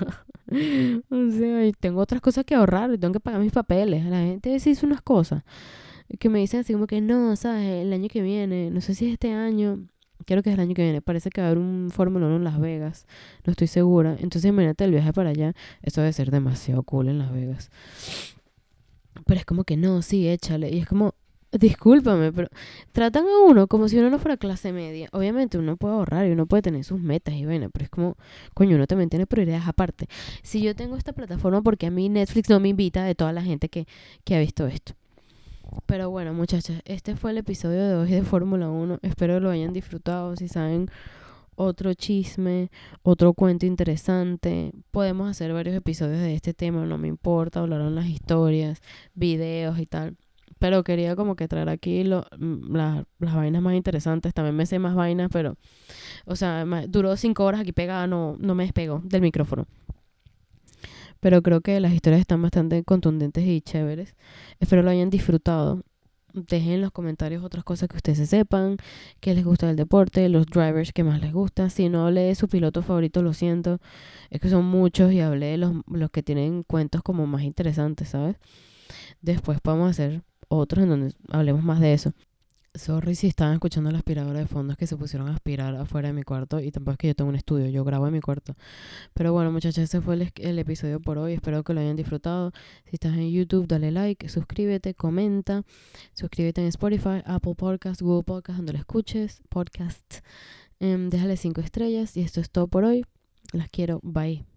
o sea, tengo otras cosas que ahorrar, tengo que pagar mis papeles. La gente dice unas cosas que me dicen así como que no, ¿sabes? El año que viene, no sé si es este año, creo que es el año que viene, parece que va a haber un Fórmula 1 en Las Vegas, no estoy segura. Entonces imagínate el viaje para allá, eso debe ser demasiado cool en Las Vegas. Pero es como que no, sí, échale. Y es como, discúlpame, pero tratan a uno como si uno no fuera clase media. Obviamente uno puede ahorrar y uno puede tener sus metas y bueno, pero es como, coño, uno también tiene prioridades aparte. Si yo tengo esta plataforma, porque a mí Netflix no me invita de toda la gente que, que ha visto esto. Pero bueno, muchachas, este fue el episodio de hoy de Fórmula 1. Espero lo hayan disfrutado. Si saben otro chisme, otro cuento interesante, podemos hacer varios episodios de este tema, no me importa, hablaron las historias, videos y tal. Pero quería como que traer aquí lo, la- las vainas más interesantes. También me sé más vainas, pero... O sea, ma- duró cinco horas aquí pegada, no, no me despegó del micrófono. Pero creo que las historias están bastante contundentes y chéveres. Espero lo hayan disfrutado. Dejen en los comentarios otras cosas que ustedes se sepan, que les gusta del deporte, los drivers que más les gusta. Si no hablé de su piloto favorito, lo siento. Es que son muchos y hablé de los, los que tienen cuentos como más interesantes, ¿sabes? Después podemos hacer otros en donde hablemos más de eso. Sorry si estaban escuchando la aspiradora de fondos que se pusieron a aspirar afuera de mi cuarto y tampoco es que yo tengo un estudio, yo grabo en mi cuarto. Pero bueno, muchachos, ese fue el, episodio por hoy. Espero que lo hayan disfrutado. Si estás en YouTube, dale like, suscríbete, comenta. Suscríbete en Spotify, Apple Podcast, Google Podcast, donde lo escuches, podcast. Em, déjale cinco estrellas y esto es todo por hoy. Las quiero. Bye.